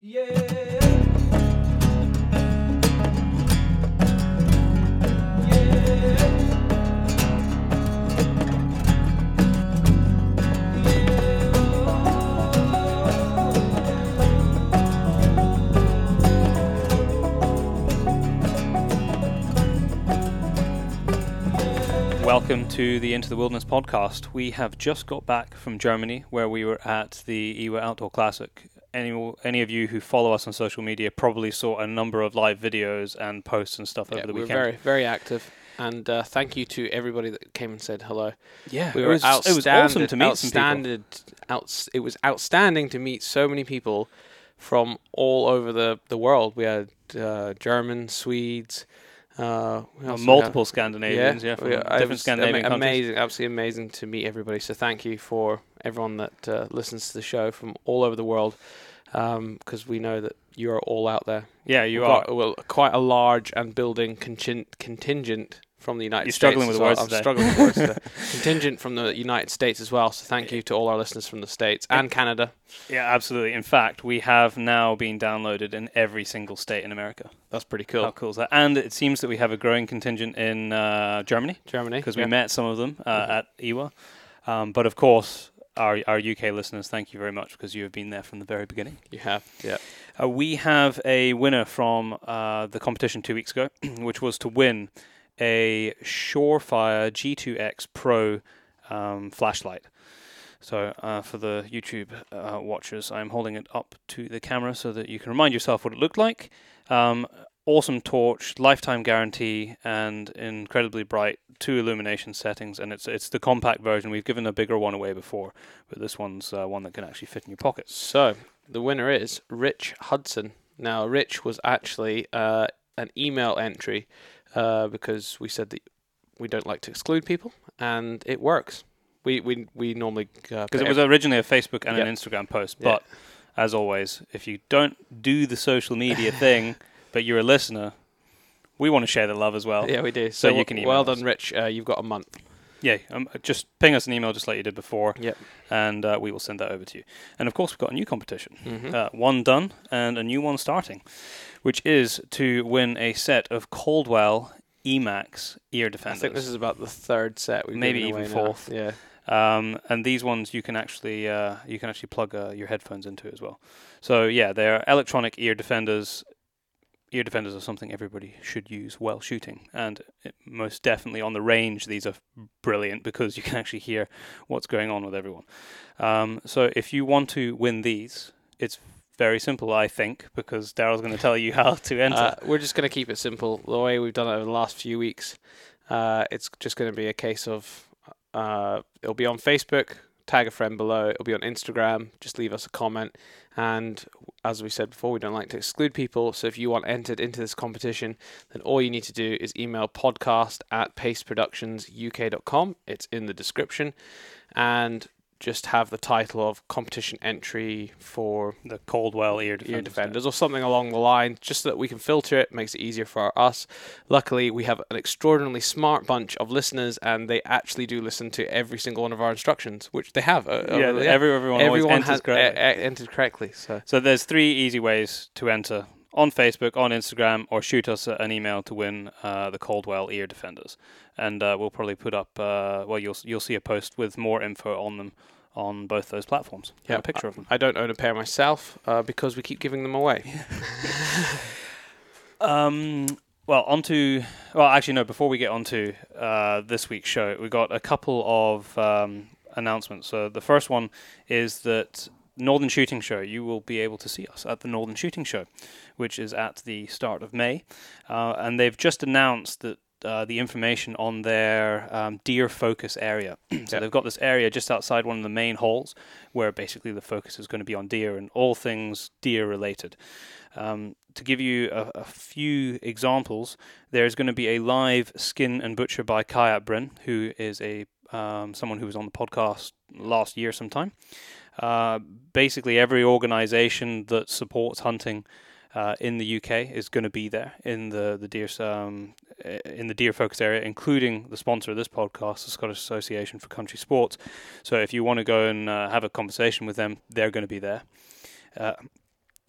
Welcome to the Into the Wilderness podcast. We have just got back from Germany, where we were at the IWA Outdoor Classic. Any any of you who follow us on social media probably saw a number of live videos and posts and stuff Yeah, over the we were weekend. very, very active. And uh, thank you to everybody that came and said hello. yeah, We it were was, it was awesome to meet some people. outstanding, outs- It was outstanding to meet so many people from all over the, the world. We had uh, Germans, Swedes, uh, who else we multiple? Scandinavians, yeah, from we- it different was Scandinavian ama- countries. Amazing, absolutely amazing to meet everybody. So thank you for everyone that uh, listens to the show from all over the world, because we know that you are all out there. Yeah, you We've are. got, well, quite a large and building contin- contingent from the United You're States. struggling with as the well. words I'm today. struggling with words today. Contingent from the United States as well. So thank you to all our listeners from the States and Canada. Yeah, absolutely. In fact, we have now been downloaded in every single state in America. That's pretty cool. How cool. is that? And it seems that we have a growing contingent in uh, Germany. Germany. because yeah. we met some of them uh, Mhm. at IWA. Um, but of course, our, our UK listeners, thank you very much because you have been there from the very beginning. You have. Yeah. Uh, we have a winner from uh, the competition two weeks ago, which was to win a Surefire G2X Pro um, flashlight. So, uh, for the YouTube uh, watchers, I'm holding it up to the camera so that you can remind yourself what it looked like. Um, awesome torch, lifetime guarantee, and incredibly bright two illumination settings. And it's it's the compact version. We've given a bigger one away before, but this one's uh, one that can actually fit in your pocket. So the winner is Rich Hudson. Now, Rich was actually uh, an email entry uh, because we said that we don't like to exclude people, and it works. We we we normally uh, because put it was originally a Facebook and an Instagram post. Yeah. But as always, if you don't do the social media thing, but you're a listener, we want to share the love as well. Yeah, we do. So So, you can email well us. done, Rich. Uh, you've got a month. Yeah, um, just ping us an email just like you did before, Yep. and uh, we will send that over to you. And of course, we've got a new competition, Mm-hmm. uh, one done and a new one starting, which is to win a set of Caldwell Emax ear defenders. I think this is about the third set. We've Maybe even away now. fourth. Yeah. Um, and these ones you can actually uh, you can actually plug uh, your headphones into as well. So yeah, they're electronic ear defenders. Ear defenders are something everybody should use while shooting, and it, most definitely on the range, these are brilliant because you can actually hear what's going on with everyone. Um, so if you want to win these, it's very simple, I think, because Daryl's going to tell you how to enter. Uh, we're just going to keep it simple. The way we've done it over the last few weeks, uh, it's just going to be a case of uh, it'll be on Facebook. Tag a friend below. It'll be on Instagram. Just leave us a comment. And as we said before, we don't like to exclude people. So if you want entered into this competition, then all you need to do is email podcast at paceproductionsuk.com. It's in the description. And just have the title of competition entry for the Caldwell ear defenders. ear defenders or something along the line, just so that we can filter it, makes it easier for us. Luckily, we have an extraordinarily smart bunch of listeners, and they actually do listen to every single one of our instructions, which they have. Uh, Yeah, uh, every, everyone, everyone has correctly. uh, uh, entered correctly. So So there's three easy ways to enter on Facebook, on Instagram, or shoot us an email to win uh, the Caldwell ear defenders, and uh, we'll probably put up. Uh, well, you'll you'll see a post with more info on them on both those platforms. Yeah, a picture of them. I don't own a pair myself uh, because we keep giving them away. Um, well, onto well, actually no. Before we get onto uh, this week's show, we got a couple of um, announcements. So the first one is that Northern Shooting Show. You will be able to see us at the Northern Shooting Show, which is at the start of May, uh, and they've just announced that. Uh, the information on their um, deer focus area. so Yeah. they've got this area just outside one of the main halls where basically the focus is going to be on deer and all things deer related. Um, to give you a, a few examples, there's going to be a live skin and butcher by Kayat Bryn, who is a um, someone who was on the podcast last year sometime. Uh, basically, every organization that supports hunting uh, in the UK is going to be there in the the deer um, in the deer focus area, including the sponsor of this podcast, the Scottish Association for Country Sports. So, if you want to go and uh, have a conversation with them, they're going to be there. Uh,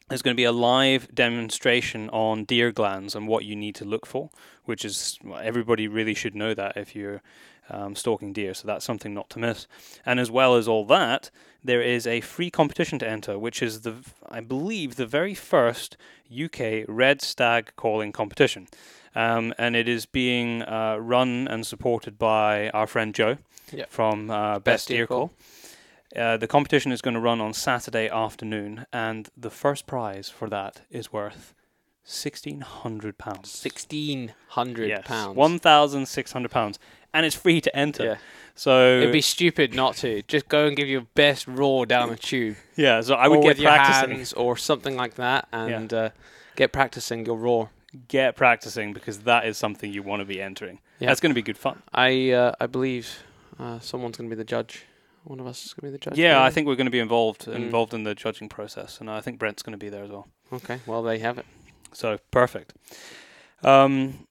there's going to be a live demonstration on deer glands and what you need to look for, which is everybody really should know that if you're um, stalking deer. So that's something not to miss. And as well as all that, there is a free competition to enter, which is the I believe the very first UK red stag calling competition, um, and it is being uh, run and supported by our friend Joe Yep. from uh, Best, Best Deer Deer Call. Uh, the competition is going to run on Saturday afternoon, and the first prize for that is worth sixteen hundred pounds. Sixteen hundred Yes, pounds. one thousand six hundred pounds, and it's free to enter. Yeah. So It'd be stupid not to. Just go and give your best roar down the tube. yeah, so I would get practicing. hands or something like that, and uh, get practicing your roar. Get practicing because that is something you want to be entering. Yeah. That's going to be good fun. I uh, I believe uh, someone's going to be the judge. One of us is going to be the judge. Yeah, I think we're going to be involved Mm. involved in the judging process, and I think Brent's going to be there as well. Okay, well there you have it. So perfect. Um,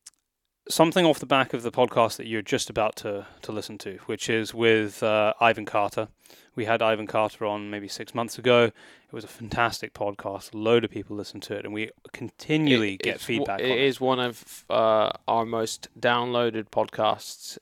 something off the back of the podcast that you're just about to to listen to, which is with uh, Ivan Carter. We had Ivan Carter on maybe six months ago. It was a fantastic podcast. A load of people listened to it, and we continually It- get it's w- feedback. It on is one of uh, our most downloaded podcasts.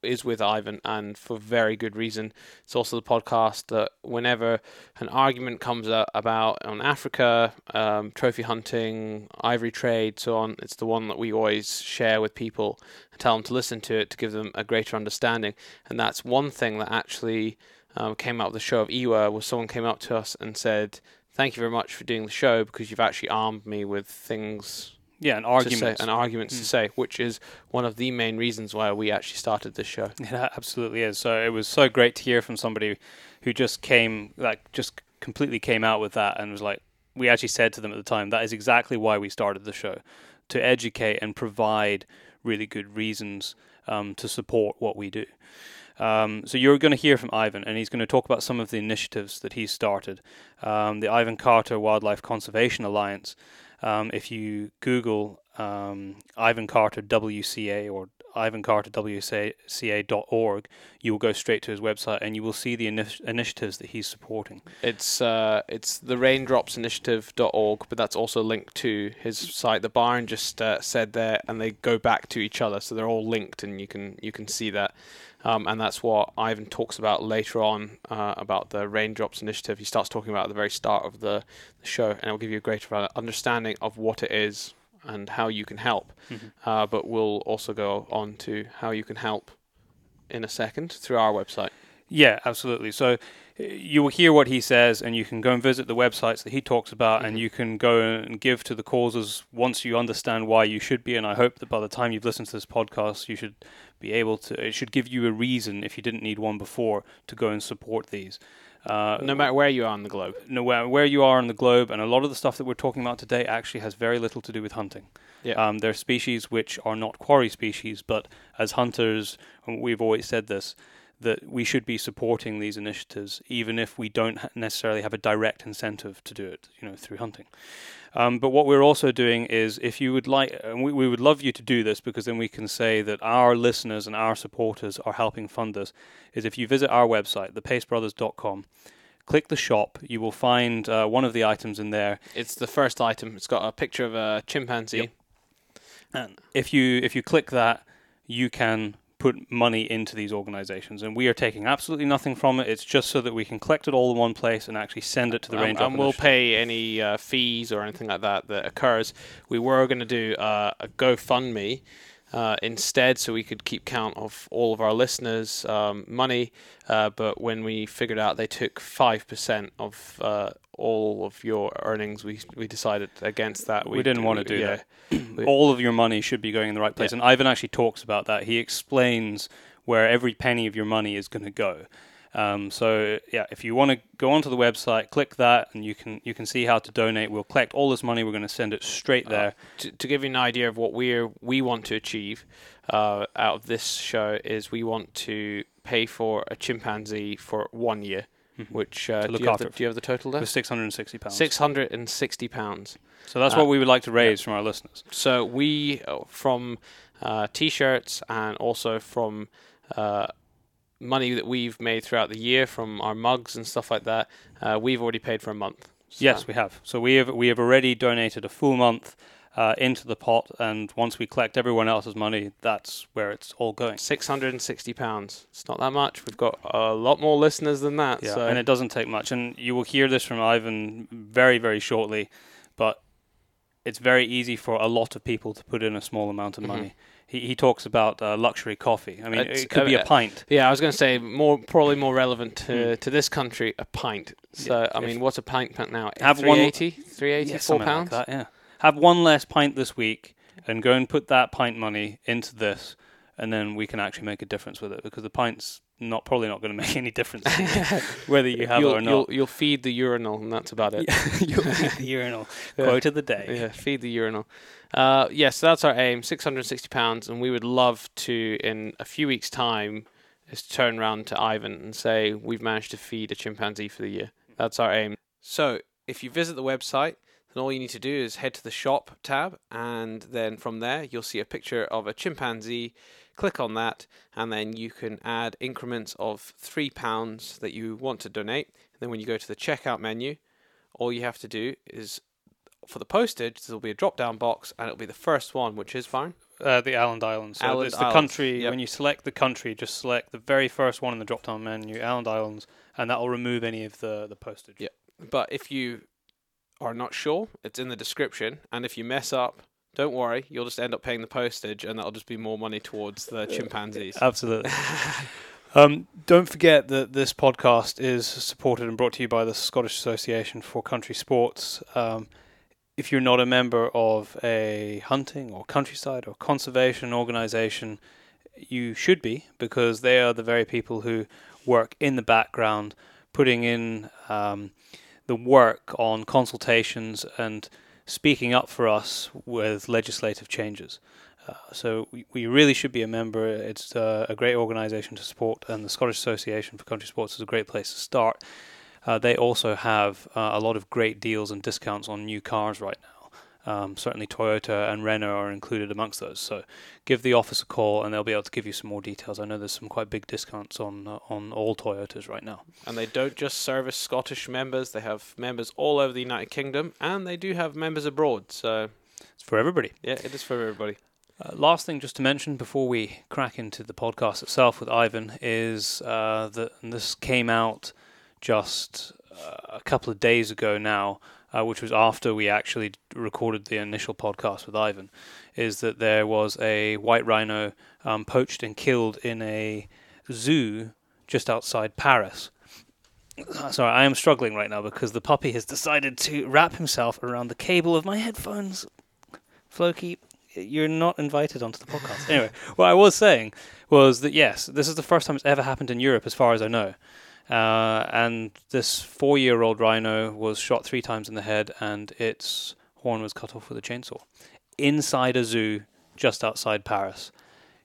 Is with Ivan, and for very good reason. It's also the podcast that whenever an argument comes up about on Africa, um, trophy hunting, ivory trade, so on, it's the one that we always share with people and tell them to listen to it to give them a greater understanding. And that's one thing that actually um, came out of the show of Iwa, was someone came up to us and said, "Thank you very much for doing the show because you've actually armed me with things Yeah, an argument. say, and arguments Mm. to say, which is one of the main reasons why we actually started this show. It absolutely is. So it was so great to hear from somebody who just came, like, just completely came out with that and was like, we actually said to them at the time, that is exactly why we started the show to educate and provide really good reasons um, to support what we do. Um, so you're going to hear from Ivan, and he's going to talk about some of the initiatives that he's started. Um, the Ivan Carter Wildlife Conservation Alliance. Um, if you Google um, Ivan Carter WCA or Ivan Carter ivancarterwca.org, you will go straight to his website and you will see the initi- initiatives that he's supporting. It's uh, it's the raindropsinitiative.org, but that's also linked to his site. The Barn just uh, said there, and they go back to each other, so they're all linked, and you can you can see that. Um, and that's what Ivan talks about later on uh, about the Raindrops Initiative. He starts talking about at the very start of the, the show, and it'll give you a greater understanding of what it is and how you can help. Mhm. Uh, but we'll also go on to how you can help in a second through our website. Yeah, absolutely. So uh, you will hear what he says, and you can go and visit the websites that he talks about, and Mhm. you can go and give to the causes once you understand why you should be. And I hope that by the time you've listened to this podcast, you should be able to. It should give you a reason, if you didn't need one before, to go and support these. Uh, No matter where you are on the globe. no, where, where you are on the globe, and a lot of the stuff that we're talking about today actually has very little to do with hunting. Yeah. Um, there are species which are not quarry species, but as hunters, we've always said this, that we should be supporting these initiatives, even if we don't necessarily have a direct incentive to do it, you know, through hunting. Um, but what we're also doing is, if you would like, and we, we would love you to do this because then we can say that our listeners and our supporters are helping fund this, is if you visit our website, thepacebrothers.com, click the shop, you will find uh, one of the items in there. It's the first item. It's got a picture of a chimpanzee. Yep. And if you if you click that, you can put money into these organizations, and we are taking absolutely nothing from it. It's just so that we can collect it all in one place and actually send it to the Um, Raindrop and we'll Initiative. pay any uh, fees or anything like that that occurs. We were going to do uh, a GoFundMe uh, instead, so we could keep count of all of our listeners' um, money. Uh, but when we figured out they took five percent of uh, all of your earnings, we we decided against that. We didn't wanna do yeah. that. all of your money should be going in the right place. Yeah. And Ivan actually talks about that. He explains where every penny of your money is going to go. Um, so yeah, if you want to go onto the website, click that, and you can you can see how to donate. We'll collect all this money. We're going to send it straight Uh, there. to, to give you an idea of what we're we want to achieve uh, out of this show is we want to pay for a chimpanzee for one year, Mhm. which uh, do, look you the, do you have the total there? six hundred and sixty pounds. Six hundred and sixty pounds. So that's uh, what we would like to raise from our listeners. So we uh, from uh, t-shirts and also from uh, money that we've made throughout the year from our mugs and stuff like that. Uh, we've already paid for a month. So- Yes, we have. So we have we have already donated a full month uh, into the pot, and once we collect everyone else's money, that's where it's all going. Six hundred and sixty pounds. It's not that much. We've got a lot more listeners than that. Yeah, so and it doesn't take much. And you will hear this from Ivan very, very shortly. But it's very easy for a lot of people to put in a small amount of Mhm. money. He he talks about uh, luxury coffee. I mean, It's- it could be uh, a pint. yeah, I was going to say more probably more relevant to, Mm. to this country a pint. So Yeah, I mean, what's a pint pint now? Have one- 380, 380, Yeah, four pounds. like that. Yeah. Have one less pint this week, and go and put that pint money into this, and then we can actually make a difference with it because the pint's not probably not going to make any difference whether you have you'll, it or You'll, not. you'll feed the urinal, and that's about it. You'll feed the urinal. Yeah. Quote of the day. Yeah, feed the urinal. Uh, yes, so that's our aim, six hundred and sixty pounds, and we would love to, in a few weeks' time, is turn around to Ivan and say we've managed to feed a chimpanzee for the year. That's our aim. So, if you visit the website, then all you need to do is head to the shop tab, and then from there you'll see a picture of a chimpanzee. Click on that, and then you can add increments of three pounds that you want to donate. And then when you go to the checkout menu, all you have to do is for the postage, there'll be a drop down box and it'll be the first one, which is fine. Uh, the Island Islands. So Island it's the Islands, country. yep. When you select the country, just select the very first one in the drop-down menu, Island Islands, and that will remove any of the the postage. Yeah. But if you are not sure, it's in the description. And if you mess up, don't worry, you'll just end up paying the postage and that'll just be more money towards the chimpanzees. Absolutely. um, don't forget that this podcast is supported and brought to you by the Scottish Association for Country Sports. Um, if you're not a member of a hunting or countryside or conservation organisation, you should be because they are the very people who work in the background, putting in um, the work on consultations and speaking up for us with legislative changes. Uh, so we, we really should be a member. It's uh, a great organisation to support, and the Scottish Association for Country Sports is a great place to start. Uh, they also have uh, a lot of great deals and discounts on new cars right now. Um, certainly, Toyota and Renault are included amongst those. So, give the office a call, and they'll be able to give you some more details. I know there's some quite big discounts on uh, on all Toyotas right now. and they don't just service Scottish members, they have members all over the United Kingdom and they do have members abroad. So, It's for everybody. yeah, it is for everybody. Uh, last thing, just to mention before we crack into the podcast itself with Ivan, is uh, that this came out just uh, a couple of days ago now, uh, which was after we actually recorded the initial podcast with Ivan, is that there was a white rhino um, poached and killed in a zoo just outside Paris. Uh, Sorry, I am struggling right now because the puppy has decided to wrap himself around the cable of my headphones. Floki, you're not invited onto the podcast. anyway, what I was saying was that yes, this is the first time it's ever happened in Europe, as far as I know. Uh, and this four-year-old rhino was shot three times in the head, and its horn was cut off with a chainsaw inside a zoo just outside Paris.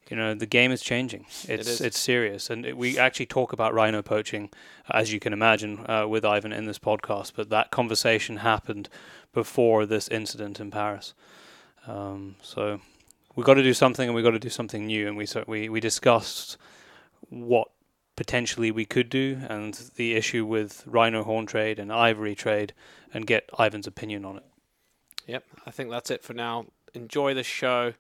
You know, the game is changing. It's is. it's serious, and it, we actually talk about rhino poaching, as you can imagine, uh, with Ivan in this podcast. But that conversation happened before this incident in Paris. Um, so we've got to do something, and we've got to do something new. And we so we we discussed what potentially we could do, and the issue with rhino horn trade and ivory trade, and get Ivan's opinion on it. Yep, I think that's it for now. Enjoy the show.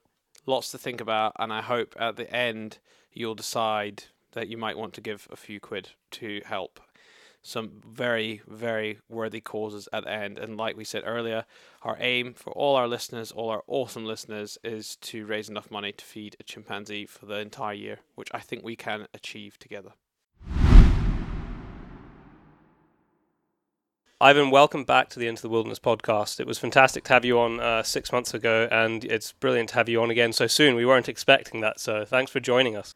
Lots to think about, and I hope at the end you'll decide that you might want to give a few quid to help some very, very worthy causes at the end. And like we said earlier, our aim for all our listeners, all our awesome listeners, is to raise enough money to feed a chimpanzee for the entire year, which I think we can achieve together. Ivan, welcome back to the Into the Wilderness podcast. It was fantastic to have you on uh, six months ago, and it's brilliant to have you on again so soon. We weren't expecting that, so thanks for joining us.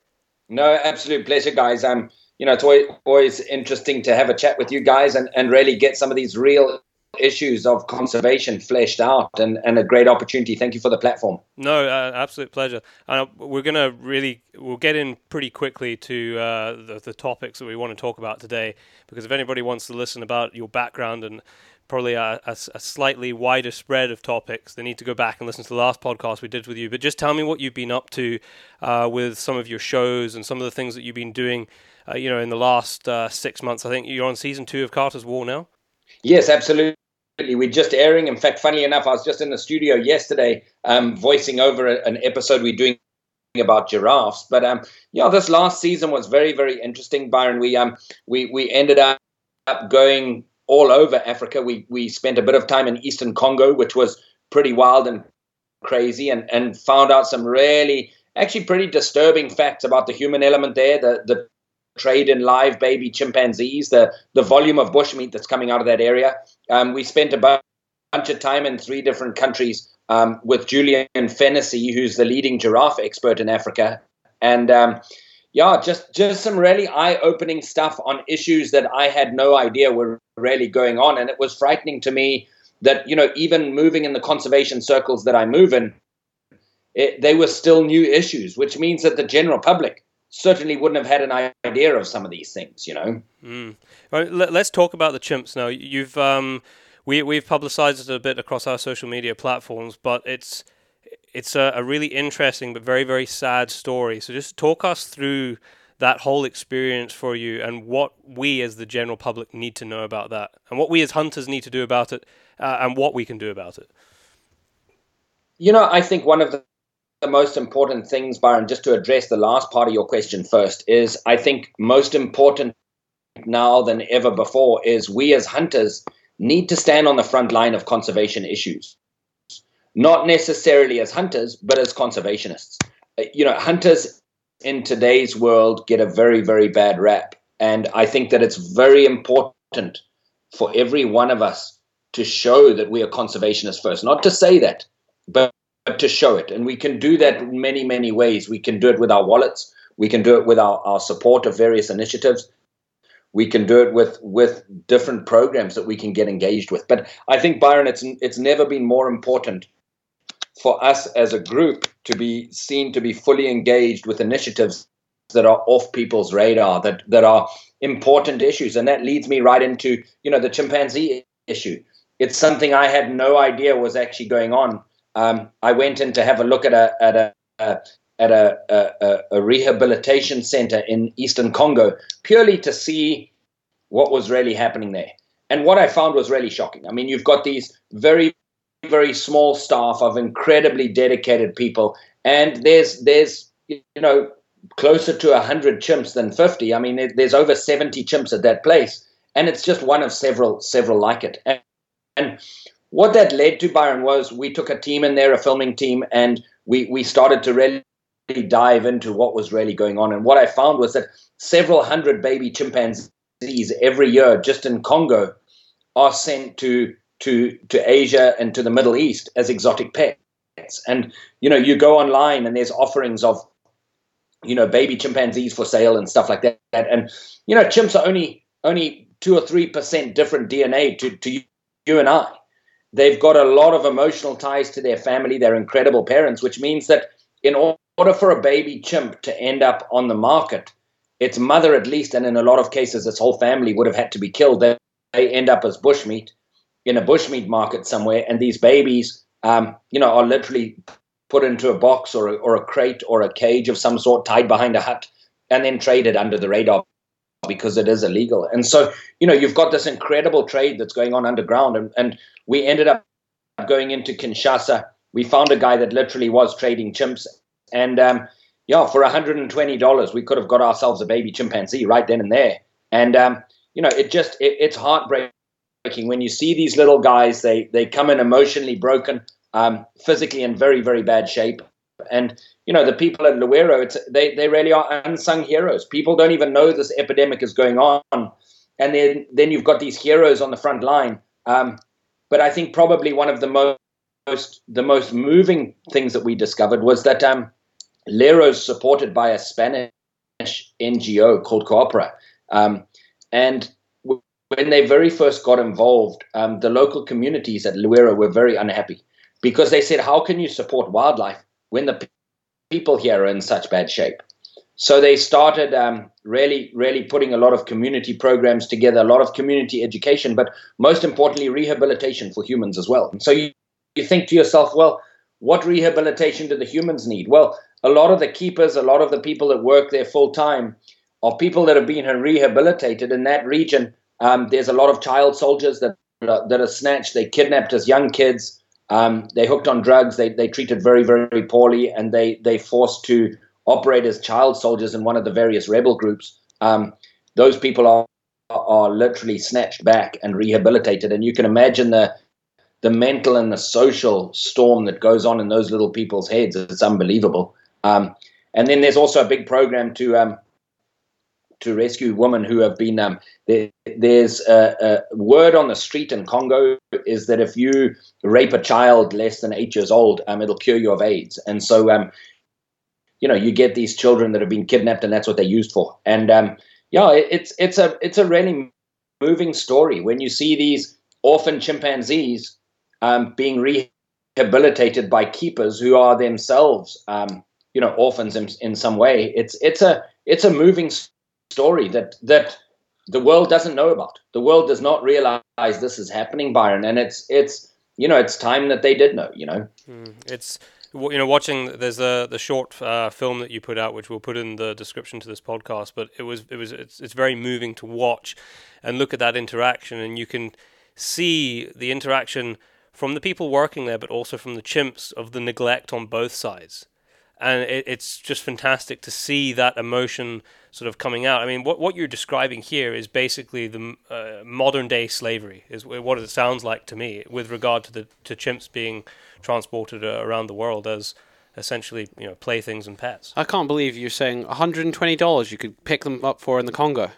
No, absolute pleasure, guys. Um, you know, it's always, always interesting to have a chat with you guys and, and really get some of these real issues of conservation fleshed out and, and a great opportunity. Thank you for the platform. No, uh, absolute pleasure. Uh, we're going to really, we'll get in pretty quickly to uh, the, the topics that we want to talk about today. Because if anybody wants to listen about your background and probably a, a, a slightly wider spread of topics, they need to go back and listen to the last podcast we did with you. But just tell me what you've been up to uh, with some of your shows and some of the things that you've been doing, uh, you know, in the last uh, six months. I think you're on season two of Carter's War now. Yes, absolutely. We're just airing. In fact, funny enough, I was just in the studio yesterday, um, voicing over a, an episode we're doing about giraffes. But um, yeah, this last season was very, very interesting, Byron. We um, we we ended up going all over Africa. We we spent a bit of time in Eastern Congo, which was pretty wild and crazy, and and found out some really actually pretty disturbing facts about the human element there. The the trade in live baby chimpanzees, the, the volume of bushmeat that's coming out of that area. Um, we spent a bunch of time in three different countries um, with Julian Fennessy, who's the leading giraffe expert in Africa. And um, yeah, just, just some really eye opening stuff on issues that I had no idea were really going on. And it was frightening to me that, you know, even moving in the conservation circles that I move in, it, they were still new issues, which means that the general public certainly wouldn't have had an idea of some of these things, you know. Mm. Right, let's talk about the chimps now. You've um, we we've publicized it a bit across our social media platforms, but it's it's a, a, really interesting but very very sad story. So just talk us through that whole experience for you and what we as the general public need to know about that, and what we as hunters need to do about it, uh, and what we can do about it. You know, I think one of the the most important things, Byron, just to address the last part of your question first, is I think most important now than ever before is we as hunters need to stand on the front line of conservation issues. Not necessarily as hunters, but as conservationists. Uh, you know, hunters in today's world get a very, very bad rap. And I think that it's very important for every one of us to show that we are conservationists first. Not to say that, but to show it. And we can do that in many, many ways. We can do it with our wallets. We can do it with our, our support of various initiatives. We can do it with with different programs that we can get engaged with. But I think Byron, it's it's never been more important for us as a group to be seen to be fully engaged with initiatives that are off people's radar, that that are important issues. And that leads me right into, you know, the chimpanzee issue. It's something I had no idea was actually going on um, I went in to have a look at a at a, a at a, a, a, rehabilitation center in eastern Congo purely to see what was really happening there. And what I found was really shocking. I mean, you've got these very, very small staff of incredibly dedicated people, and there's there's you know closer to hundred chimps than fifty. I mean, there's over seventy chimps at that place, and it's just one of several several like it. And, and what that led to, Byron, was we took a team in there, a filming team, and we, we started to really dive into what was really going on. And what I found was that several hundred baby chimpanzees every year, just in Congo, are sent to to to Asia and to the Middle East as exotic pets. And you know, you go online and there's offerings of you know baby chimpanzees for sale and stuff like that. And you know, chimps are only only two or three percent different DNA to to you and I. They've got a lot of emotional ties to their family. They're incredible parents, which means that in order for a baby chimp to end up on the market, its mother at least, and in a lot of cases, its whole family would have had to be killed. They, end up as bushmeat in a bushmeat market somewhere, and these babies, um, you know, are literally put into a box or a, or a crate or a cage of some sort, tied behind a hut, and then traded under the radar because it is illegal. And so, you know, you've got this incredible trade that's going on underground. And, and we ended up going into Kinshasa. We found a guy that literally was trading chimps. And um, yeah, for $120, we could have got ourselves a baby chimpanzee right then and there. And, um, you know, it just, it, it's heartbreaking when you see these little guys, they, they come in emotionally broken, um, physically in very, very bad shape. And you know, the people at Lwiro, they, they really are unsung heroes. People don't even know this epidemic is going on. And then, then you've got these heroes on the front line. Um, but I think probably one of the most, the most moving things that we discovered was that um, Lwiro's supported by a Spanish NGO called Coopera. Um, and when they very first got involved, um, the local communities at Lwiro were very unhappy because they said, How can you support wildlife when the people here are in such bad shape. So they started um, really, really putting a lot of community programs together, a lot of community education, but most importantly, rehabilitation for humans as well. So you, you think to yourself, well, what rehabilitation do the humans need? Well, a lot of the keepers, a lot of the people that work there full time are people that have been rehabilitated in that region. Um, there's a lot of child soldiers that are, that are snatched. They kidnapped as young kids. Um, they hooked on drugs. They they treated very very poorly, and they they forced to operate as child soldiers in one of the various rebel groups. Um, those people are are literally snatched back and rehabilitated, and you can imagine the the mental and the social storm that goes on in those little people's heads. It's unbelievable. Um, and then there's also a big program to um, to rescue women who have been. Um, there, there's a, a, word on the street in Congo is that if you rape a child less than eight years old, um, it'll cure you of AIDS. And so, um, you know, you get these children that have been kidnapped, and that's what they're used for. And um, yeah, it, it's it's a it's a really moving story when you see these orphan chimpanzees um, being rehabilitated by keepers who are themselves, um, you know, orphans in, in some way. It's it's a it's a moving story that that the world doesn't know about. The world does not realize this is happening, Byron, and it's it's you know it's time that they did know. You know, mm, it's you know watching there's a the short uh, film that you put out which we'll put in the description to this podcast but it was it was it's, it's very moving to watch and look at that interaction and you can see the interaction from the people working there, but also from the chimps of the neglect on both sides. And it, it's just fantastic to see that emotion sort of coming out. I mean, what what you're describing here is basically the uh, modern day slavery, is what it sounds like to me, with regard to the to chimps being transported uh, around the world as essentially you know playthings and pets. I can't believe you're saying 120 dollars you could pick them up for in the Congo.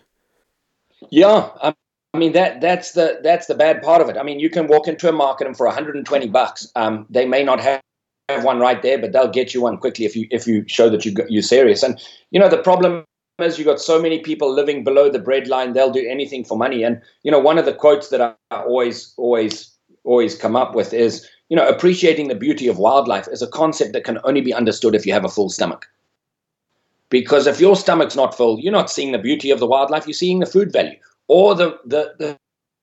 Yeah, um, I mean that that's the that's the bad part of it. I mean, you can walk into a market and for 120 bucks, um, they may not have, have one right there, but they'll get you one quickly if you if you show that you you're serious. And you know the problem is you got so many people living below the breadline; they'll do anything for money. And you know one of the quotes that I always always always come up with is you know appreciating the beauty of wildlife is a concept that can only be understood if you have a full stomach. Because if your stomach's not full, you're not seeing the beauty of the wildlife; you're seeing the food value or the the, the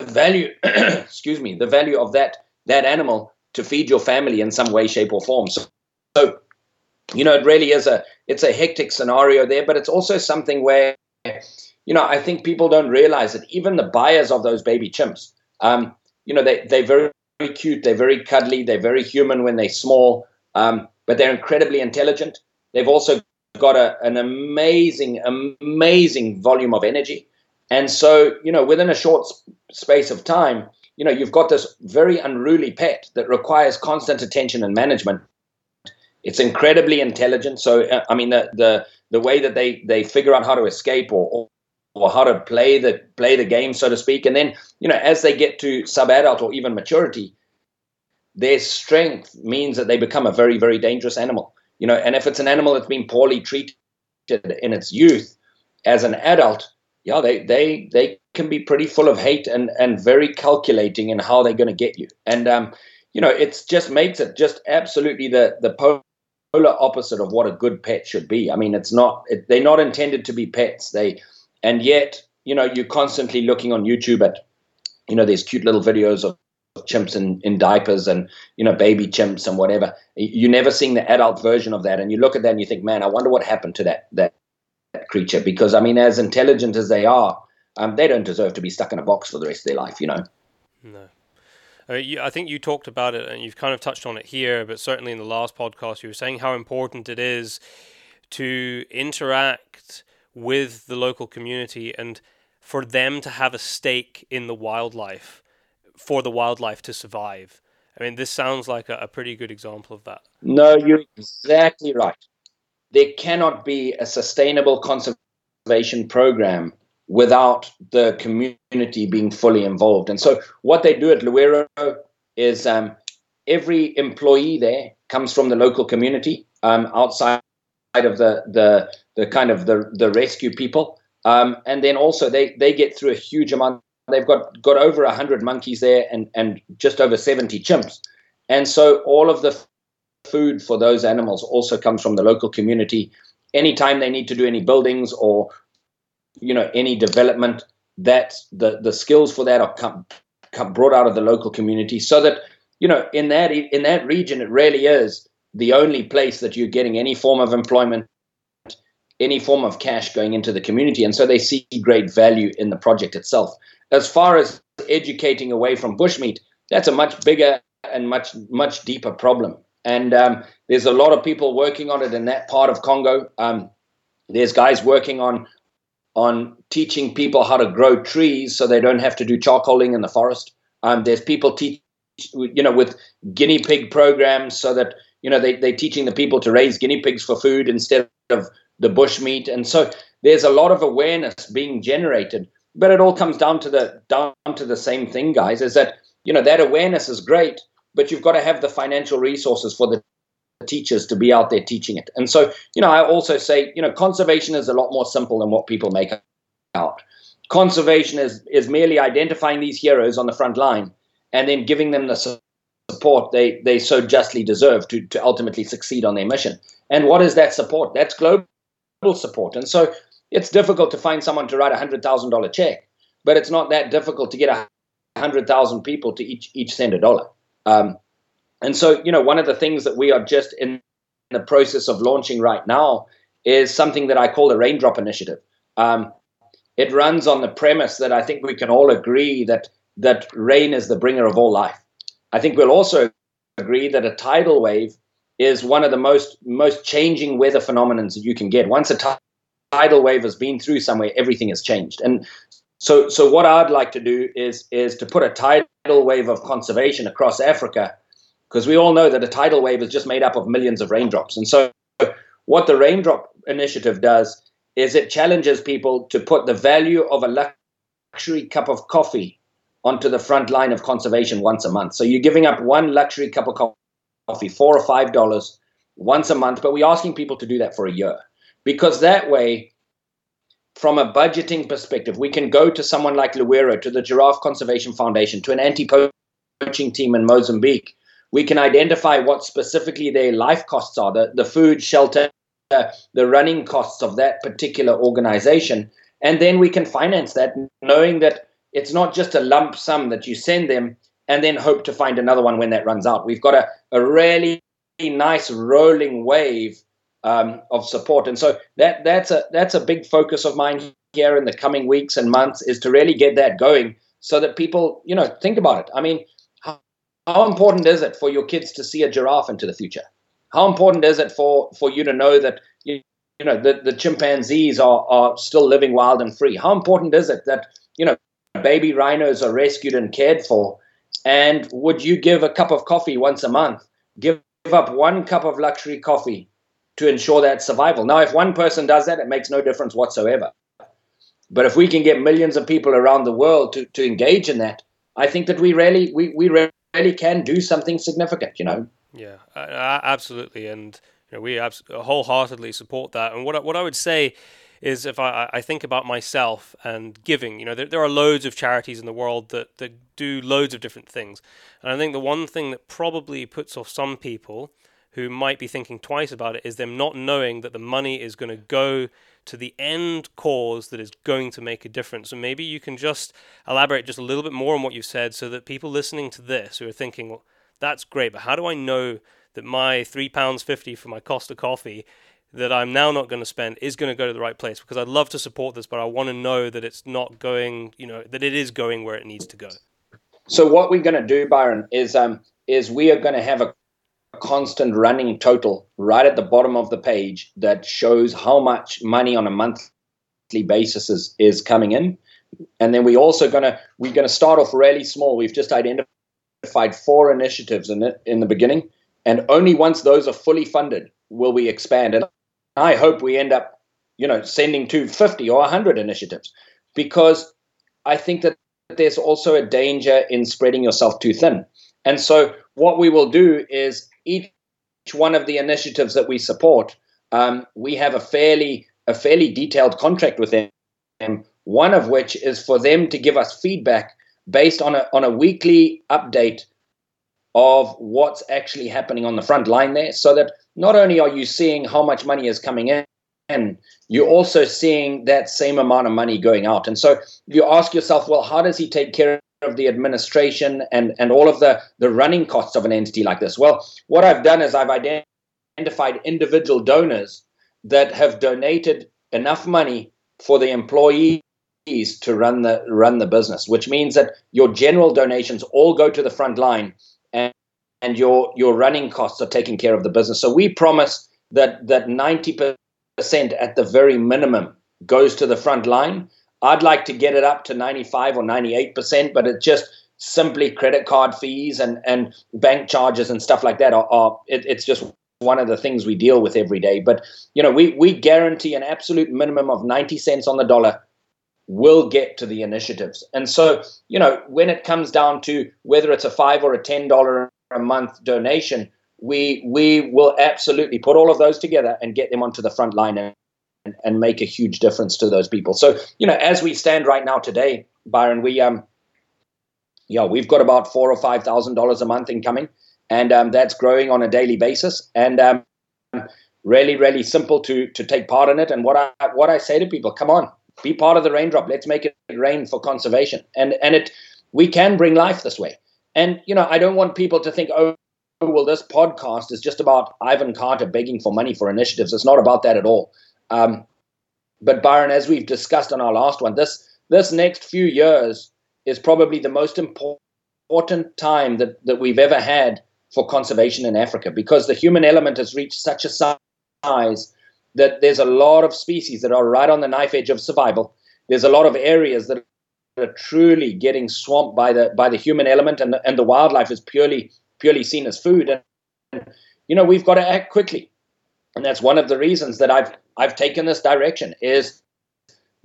value excuse me the value of that that animal to feed your family in some way shape or form. So, so you know it really is a it's a hectic scenario there but it's also something where you know i think people don't realize that even the buyers of those baby chimps um, you know they, they're very, very cute they're very cuddly they're very human when they're small um, but they're incredibly intelligent. They've also got a, an amazing amazing volume of energy. And so, you know, within a short space of time, you know, you've got this very unruly pet that requires constant attention and management. It's incredibly intelligent. So, uh, I mean, the the the way that they they figure out how to escape or, or or how to play the play the game, so to speak. And then, you know, as they get to sub-adult or even maturity, their strength means that they become a very, very dangerous animal. You know, and if it's an animal that's been poorly treated in its youth, as an adult, yeah, they they they can be pretty full of hate and and very calculating in how they're going to get you. And um, you know, it just makes it just absolutely the the polar opposite of what a good pet should be. I mean, it's not it, they're not intended to be pets. They and yet you know you're constantly looking on YouTube at you know there's cute little videos of chimps in, in diapers and you know baby chimps and whatever you're never seeing the adult version of that and you look at that and you think man i wonder what happened to that that creature because I mean, as intelligent as they are, um, they don't deserve to be stuck in a box for the rest of their life. You know. No. I, mean, you, I think you talked about it and you've kind of touched on it here, but certainly in the last podcast, you were saying how important it is to interact with the local community and for them to have a stake in the wildlife, for the wildlife to survive. I mean, this sounds like a, a pretty good example of that. No, you're exactly right there cannot be a sustainable conservation program without the community being fully involved. And so, what they do at Lwiro is um, every employee there comes from the local community um, outside of the, the the kind of the the rescue people, um, and then also they they get through a huge amount. They've got got over hundred monkeys there and and just over seventy chimps, and so all of the food for those animals also comes from the local community. Anytime they need to do any buildings or you know any development, that the the skills for that are come, come brought out of the local community, so that you know in that in that region it really is the only place that you're getting any form of employment, any form of cash going into the community, and so they see great value in the project itself. as far as educating away from bushmeat, that's a much bigger and much much deeper problem. And um, there's a lot of people working on it in that part of Congo. Um, there's guys working on on teaching people how to grow trees so they don't have to do charcoaling in the forest. Um, there's people teach, you know, with guinea pig programs so that you know they they're teaching the people to raise guinea pigs for food instead of the bush meat. And so there's a lot of awareness being generated. But it all comes down to the down to the same thing, guys. Is that you know that awareness is great, but you've got to have the financial resources for the teachers to be out there teaching it. And so, you know, I also say, you know, conservation is a lot more simple than what people make out. Conservation is is merely identifying these heroes on the front line and then giving them the support they they so justly deserve to to ultimately succeed on their mission. And what is that support? That's global support. And so it's difficult to find someone to write a hundred thousand dollar check, but it's not that difficult to get a hundred thousand people to each each send a dollar. Um, and so, you know, one of the things that we are just in the process of launching right now is something that I call the Raindrop Initiative. Um, it runs on the premise that I think we can all agree that that rain is the bringer of all life. I think we'll also agree that a tidal wave is one of the most most changing weather phenomena that you can get. Once a t- tidal wave has been through somewhere, everything has changed. And so, so what I'd like to do is is to put a tidal wave of conservation across Africa because we all know that a tidal wave is just made up of millions of raindrops. And so, what the Raindrop Initiative does is it challenges people to put the value of a luxury cup of coffee onto the front line of conservation once a month. So, you're giving up one luxury cup of coffee, four or five dollars once a month, but we're asking people to do that for a year because that way, from a budgeting perspective, we can go to someone like Lwiro, to the Giraffe Conservation Foundation, to an anti poaching team in Mozambique we can identify what specifically their life costs are the, the food, shelter, the running costs of that particular organization. And then we can finance that, knowing that it's not just a lump sum that you send them and then hope to find another one when that runs out. We've got a, a really nice rolling wave um, of support. And so that that's a that's a big focus of mine here in the coming weeks and months is to really get that going so that people, you know, think about it. I mean, how important is it for your kids to see a giraffe into the future? How important is it for, for you to know that you, you know the, the chimpanzees are, are still living wild and free? How important is it that you know baby rhinos are rescued and cared for? And would you give a cup of coffee once a month? Give up one cup of luxury coffee to ensure that survival. Now, if one person does that, it makes no difference whatsoever. But if we can get millions of people around the world to, to engage in that, I think that we really we, we really can do something significant, you know. Yeah, absolutely, and you know, we abs- wholeheartedly support that. And what I, what I would say is, if I, I think about myself and giving, you know, there, there are loads of charities in the world that that do loads of different things, and I think the one thing that probably puts off some people who might be thinking twice about it is them not knowing that the money is going to go to the end cause that is going to make a difference. So maybe you can just elaborate just a little bit more on what you said so that people listening to this who are thinking, well, that's great, but how do I know that my £3.50 for my Costa coffee that I'm now not going to spend is going to go to the right place? Because I'd love to support this, but I want to know that it's not going, you know, that it is going where it needs to go. So what we're going to do, Byron, is um, is we are going to have a constant running total right at the bottom of the page that shows how much money on a monthly basis is, is coming in. And then we're also gonna we're gonna start off really small. We've just identified four initiatives in it in the beginning, and only once those are fully funded will we expand. And I hope we end up, you know, sending to 50 or 100 initiatives, because I think that there's also a danger in spreading yourself too thin. And so what we will do is each one of the initiatives that we support, um, we have a fairly a fairly detailed contract with them. One of which is for them to give us feedback based on a on a weekly update of what's actually happening on the front line there, so that not only are you seeing how much money is coming in, and you're also seeing that same amount of money going out. And so you ask yourself, well, how does he take care of the administration and, and all of the, the running costs of an entity like this? Well, what I've done is I've identified individual donors that have donated enough money for the employees to run the run the business, which means that your general donations all go to the front line, and and your your running costs are taking care of the business. So we promise that that ninety percent at the very minimum goes to the front line. I'd like to get it up to ninety five or ninety eight percent, but it's just simply credit card fees and and bank charges and stuff like that are, are it, it's just one of the things we deal with every day. But you know, we we guarantee an absolute minimum of ninety cents on the dollar will get to the initiatives. And so, you know, when it comes down to whether it's a five or a ten dollar a month donation, we we will absolutely put all of those together and get them onto the front line and, and make a huge difference to those people. So, you know, as we stand right now today, Byron, we um yeah, we've got about four or five thousand dollars a month incoming, and um, that's growing on a daily basis. And um, really, really simple to to take part in it. And what I what I say to people, come on, be part of the raindrop. Let's make it rain for conservation. And and it we can bring life this way. And you know, I don't want people to think, oh, well, this podcast is just about Ivan Carter begging for money for initiatives. It's not about that at all. Um, but Byron, as we've discussed on our last one, this this next few years is probably the most important time that, that we've ever had for conservation in Africa because the human element has reached such a size that there's a lot of species that are right on the knife edge of survival. There's a lot of areas that are truly getting swamped by the by the human element, and and the wildlife is purely purely seen as food. And you know we've got to act quickly, and that's one of the reasons that I've I've taken this direction. Is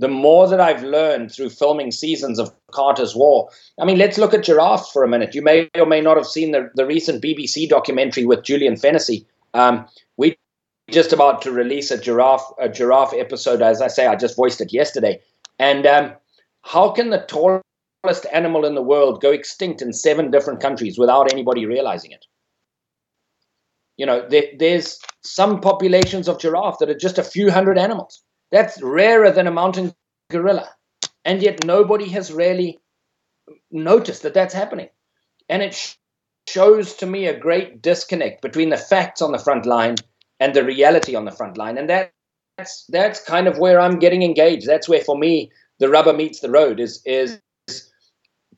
the more that I've learned through filming seasons of Carter's War. I mean, let's look at giraffes for a minute. You may or may not have seen the, the recent BBC documentary with Julian Fennessy. Um, we just about to release a giraffe a giraffe episode. As I say, I just voiced it yesterday. And um, how can the tallest animal in the world go extinct in seven different countries without anybody realizing it? You know, there, there's some populations of giraffe that are just a few hundred animals. That's rarer than a mountain gorilla, and yet nobody has really noticed that that's happening. And it sh- shows to me a great disconnect between the facts on the front line and the reality on the front line. And that, that's that's kind of where I'm getting engaged. That's where for me the rubber meets the road is is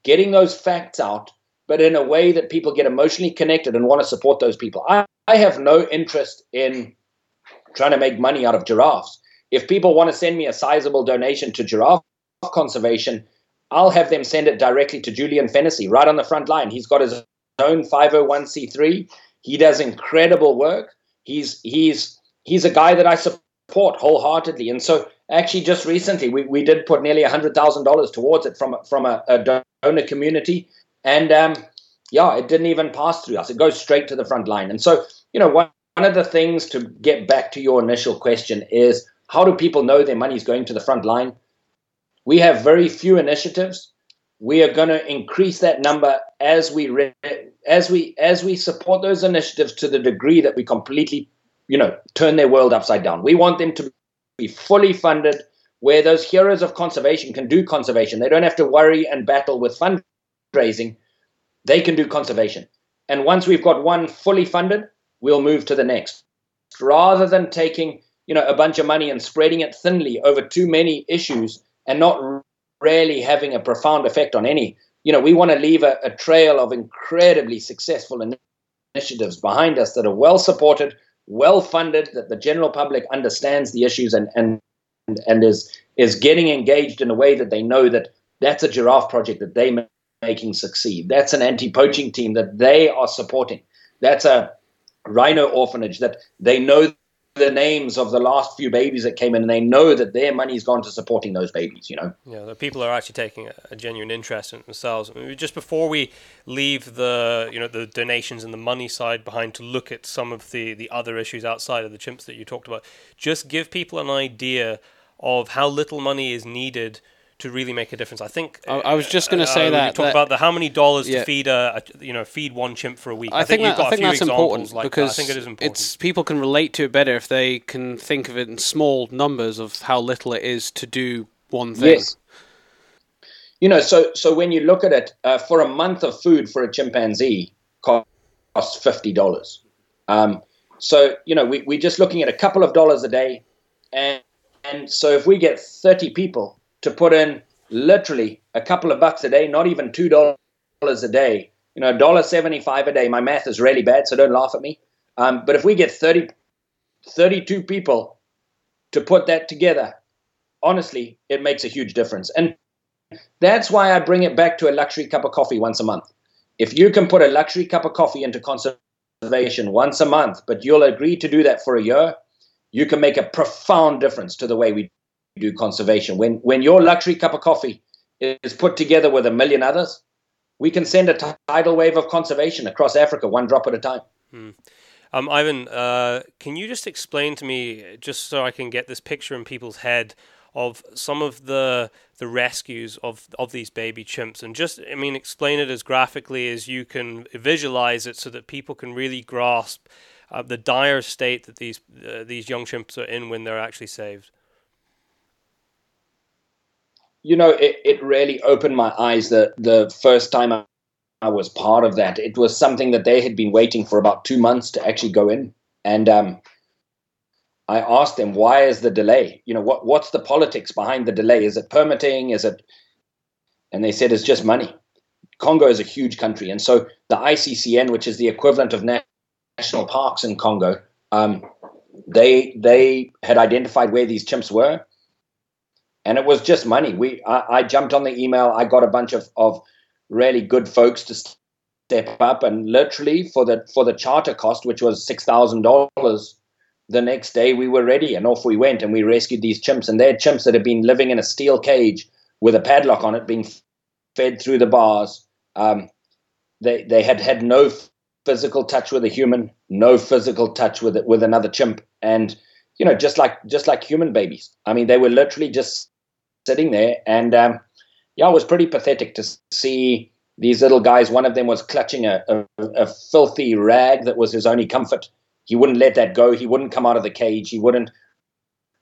getting those facts out, but in a way that people get emotionally connected and want to support those people. I, I have no interest in trying to make money out of giraffes. If people want to send me a sizable donation to giraffe conservation, I'll have them send it directly to Julian Fennessy right on the front line. He's got his own 501c3. He does incredible work he's he's he's a guy that I support wholeheartedly. And so actually just recently we, we did put nearly hundred thousand dollars towards it from from a, a donor community. And um, yeah, it didn't even pass through us. It goes straight to the front line. And so, you know, one, of the things to get back to your initial question is how do people know their money is going to the front line? We have very few initiatives. We are going to increase that number as we re- as we as we support those initiatives to the degree that we completely, you know, turn their world upside down. We want them to be fully funded, where those heroes of conservation can do conservation. They don't have to worry and battle with fundraising. They can do conservation. And once we've got one fully funded, we'll move to the next. Rather than taking, you know, a bunch of money and spreading it thinly over too many issues and not really having a profound effect on any, you know, we want to leave a, a trail of incredibly successful initiatives behind us that are well supported, well funded, that the general public understands the issues and and and is is getting engaged in a way that they know that that's a giraffe project that they making succeed. That's an anti-poaching team that they are supporting. That's a rhino orphanage that they know the names of the last few babies that came in, and they know that their money's gone to supporting those babies. You know. Yeah, the people are actually taking a, a genuine interest in themselves. I mean, just before we leave the you know the donations and the money side behind to look at some of the the other issues outside of the chimps that you talked about, just give people an idea of how little money is needed to really make a difference. I think I, I was just going to uh, say that talk that, about the how many dollars yeah. to feed a, a, you know feed one chimp for a week. I, I think, think that, I think that's important like because that. I think it is important. It's people can relate to it better if they can think of it in small numbers of how little it is to do one thing. Yes. You know, so so when you look at it, uh, for a month of food for a chimpanzee costs fifty dollars. Um, so you know, we we're just looking at a couple of dollars a day, and and so if we get thirty people to put in literally a couple of bucks a day, not even two dollars a day. You know, dollar seventy-five a day. My math is really bad, so don't laugh at me. Um, but if we get 30, 32 people to put that together, honestly, it makes a huge difference. And that's why I bring it back to a luxury cup of coffee once a month. If you can put a luxury cup of coffee into conservation once a month, but you'll agree to do that for a year, you can make a profound difference to the way we do conservation. When when your luxury cup of coffee is put together with a million others, we can send a tidal wave of conservation across Africa, one drop at a time. Hmm. Um, Ivan, uh, can you just explain to me, just so I can get this picture in people's head, of some of the the rescues of of these baby chimps and just I mean explain it as graphically as you can visualize it so that people can really grasp uh, the dire state that these uh, these young chimps are in when they're actually saved you know it, it really opened my eyes the the first time I, I was part of that it was something that they had been waiting for about 2 months to actually go in and um I asked them, why is the delay? You know, what, what's the politics behind the delay? Is it permitting? Is it? And they said it's just money. Congo is a huge country. And so the ICCN, which is the equivalent of national parks in Congo, um, they they had identified where these chimps were. And it was just money. We I, I jumped on the email. I got a bunch of, of really good folks to step up and literally for the for the charter cost, which was six thousand dollars the next day we were ready and off we went and we rescued these chimps and they're chimps that had been living in a steel cage with a padlock on it being fed through the bars um, they they had had no physical touch with a human no physical touch with with another chimp and you know just like just like human babies i mean they were literally just sitting there and um, yeah it was pretty pathetic to see these little guys one of them was clutching a, a, a filthy rag that was his only comfort he wouldn't let that go. He wouldn't come out of the cage. He wouldn't.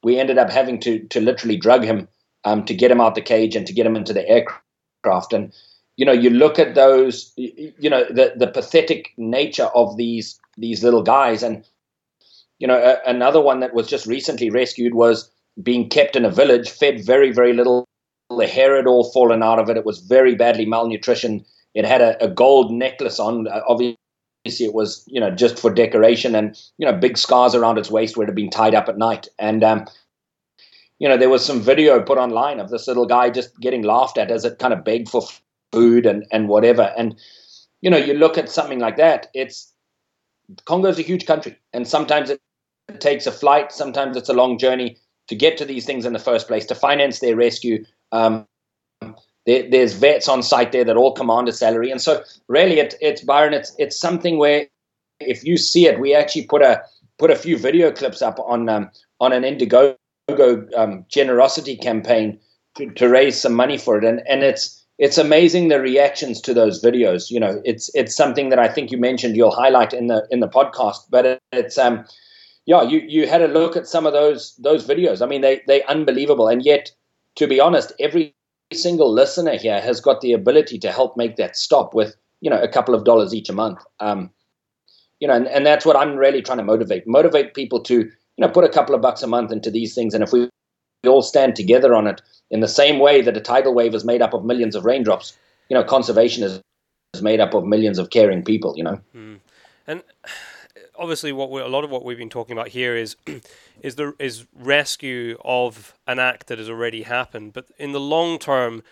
We ended up having to to literally drug him um, to get him out the cage and to get him into the aircraft. And you know, you look at those, you know, the the pathetic nature of these these little guys. And you know, a, another one that was just recently rescued was being kept in a village, fed very very little. The hair had all fallen out of it. It was very badly malnutrition. It had a, a gold necklace on, uh, obviously it was you know just for decoration and you know big scars around its waist where it had been tied up at night and um, you know there was some video put online of this little guy just getting laughed at as it kind of begged for food and and whatever and you know you look at something like that it's Congo is a huge country and sometimes it takes a flight sometimes it's a long journey to get to these things in the first place to finance their rescue um, there, there's vets on site there that all command a salary, and so really, it, it's Byron. It's it's something where if you see it, we actually put a put a few video clips up on um, on an Indiegogo um, generosity campaign to, to raise some money for it, and and it's it's amazing the reactions to those videos. You know, it's it's something that I think you mentioned you'll highlight in the in the podcast, but it, it's um yeah, you you had a look at some of those those videos. I mean, they they unbelievable, and yet to be honest, every single listener here has got the ability to help make that stop with you know a couple of dollars each a month. Um, you know and, and that's what i'm really trying to motivate. Motivate people to you know put a couple of bucks a month into these things. And if we all stand together on it in the same way that a tidal wave is made up of millions of raindrops you know conservation is, is made up of millions of caring people you know? Mm. and obviously what a lot of what we've been talking about here is is the is rescue of an act that has already happened. But in the long term,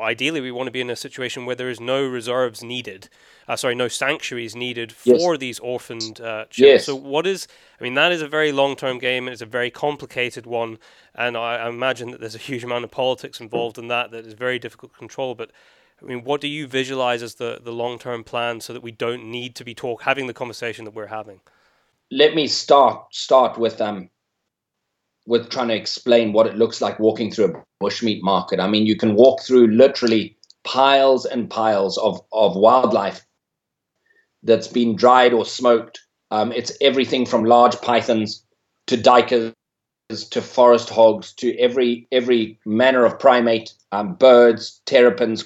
ideally, we want to be in a situation where there is no reserves needed. Uh, sorry, no sanctuaries needed for yes. these orphaned uh, children. Yes. So, what is? I mean, that is a very long-term game. and It's a very complicated one, and I, I imagine that there's a huge amount of politics involved in that that is very difficult to control. But I mean, what do you visualize as the, the long term plan so that we don't need to be talk having the conversation that we're having? Let me start start with um with trying to explain what it looks like walking through a bushmeat market. I mean, you can walk through literally piles and piles of of wildlife that's been dried or smoked. Um, it's everything from large pythons to duikers to forest hogs to every every manner of primate, um, birds, terrapins,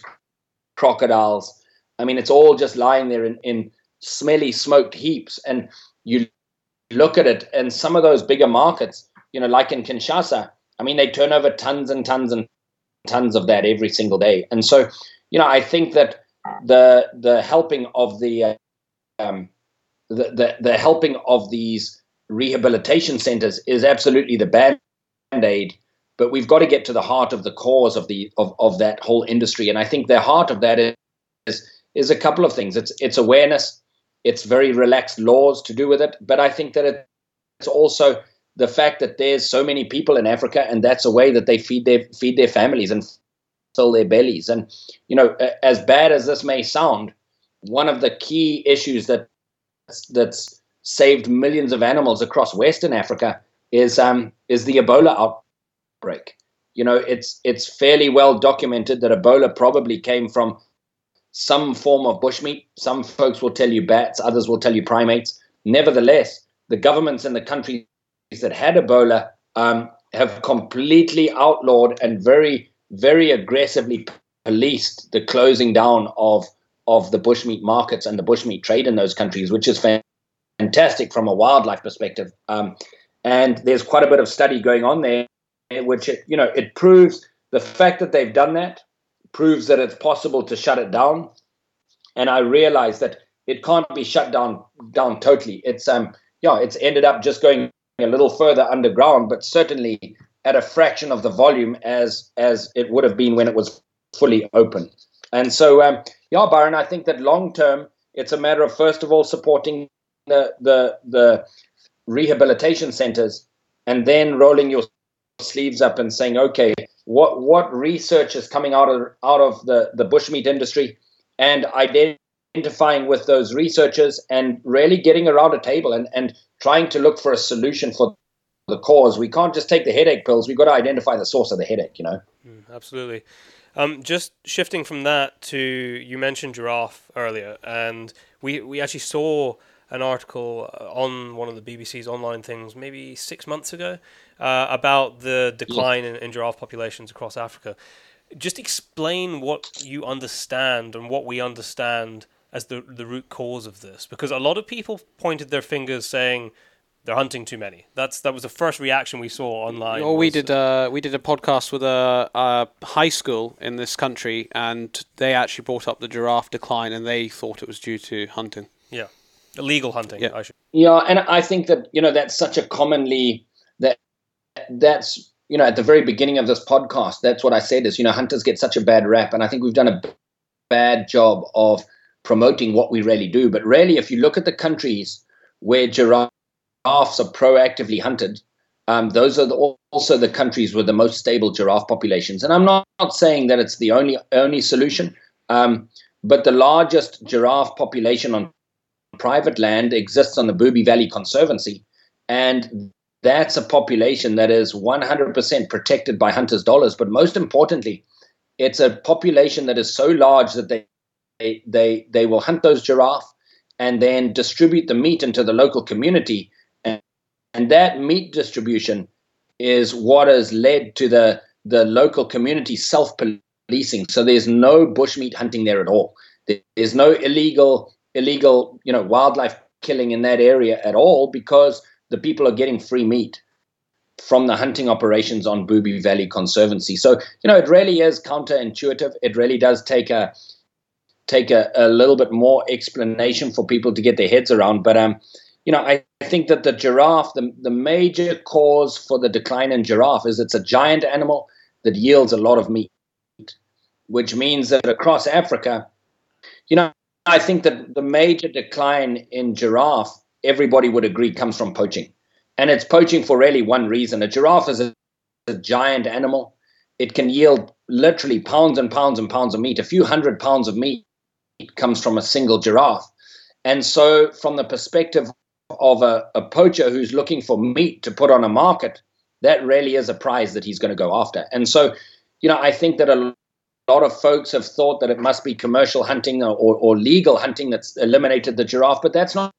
crocodiles. I mean, it's all just lying there in, in smelly, smoked heaps. And you look at it, and some of those bigger markets, you know, like in Kinshasa, I mean, they turn over tons and tons and tons of that every single day. And so, you know, I think that the the helping of the uh, um, the, the the helping of these rehabilitation centers is absolutely the band aid. But we've got to get to the heart of the cause of the of, of that whole industry. And I think the heart of that is is a couple of things. It's it's awareness. It's very relaxed laws to do with it. But I think that it's also the fact that there's so many people in Africa, and that's a way that they feed their feed their families and fill their bellies. And you know, as bad as this may sound, one of the key issues that that's saved millions of animals across Western Africa is um, is the Ebola outbreak. You know, it's it's fairly well documented that Ebola probably came from some form of bushmeat. Some folks will tell you bats, others will tell you primates. Nevertheless, the governments in the countries that had Ebola um, have completely outlawed and very, very aggressively policed the closing down of of the bushmeat markets and the bushmeat trade in those countries, which is fantastic from a wildlife perspective. Um, and there's quite a bit of study going on there, which it, you know it proves the fact that they've done that proves that it's possible to shut it down. And I realize that it can't be shut down down totally. It's um yeah, it's ended up just going a little further underground, but certainly at a fraction of the volume as as it would have been when it was fully open. And so um, yeah, Byron, I think that long term it's a matter of first of all supporting the the the rehabilitation centers and then rolling your sleeves up and saying, okay, what what research is coming out of out of the the bushmeat industry, and identifying with those researchers and really getting around a table and and trying to look for a solution for the cause. We can't just take the headache pills. We've got to identify the source of the headache. You know. Mm, absolutely. Um, just shifting from that to you mentioned giraffe earlier, and we we actually saw an article uh, on one of the BBC's online things maybe six months ago uh, about the decline in, in giraffe populations across Africa. Just explain what you understand and what we understand as the the root cause of this, because a lot of people pointed their fingers saying they're hunting too many. That's that was the first reaction we saw online. Well, we did uh, we did a podcast with a, a, high school in this country, and they actually brought up the giraffe decline, and they thought it was due to hunting. Yeah, illegal hunting. Yeah, yeah, and I think that you know that's such a commonly that that's you know at the very beginning of this podcast, that's what I said is you know hunters get such a bad rap, and I think we've done a bad job of promoting what we really do. But really, if you look at the countries where giraffes are proactively hunted, um, those are the, also the countries with the most stable giraffe populations. And I'm not, not saying that it's the only only solution, um, but the largest giraffe population on private land exists on the Bubye Valley Conservancy, and that's a population that is 100% protected by hunters' dollars. But most importantly, it's a population that is so large that they they they, will hunt those giraffe and then distribute the meat into the local community, and, and that meat distribution is what has led to the the local community self policing. So there's no bushmeat hunting there at all. There's no illegal illegal, you know, wildlife killing in that area at all because the people are getting free meat from the hunting operations on Bubye Valley Conservancy. So, you know, it really is counterintuitive. It really does take a take a, a little bit more explanation for people to get their heads around. But um, you know, I, think that the giraffe, the, the major cause for the decline in giraffe is it's a giant animal that yields a lot of meat, which means that across Africa, you know, I think that the major decline in giraffe, everybody would agree, comes from poaching. And it's poaching for really one reason. A giraffe is a, a giant animal. It can yield literally pounds and pounds and pounds of meat. A few hundred pounds of meat comes from a single giraffe. And so, from the perspective of a, a poacher who's looking for meat to put on a market, that really is a prize that he's going to go after. And so, you know, I think that a lot of folks have thought that it must be commercial hunting or, or, or, legal hunting that's eliminated the giraffe, but that's not,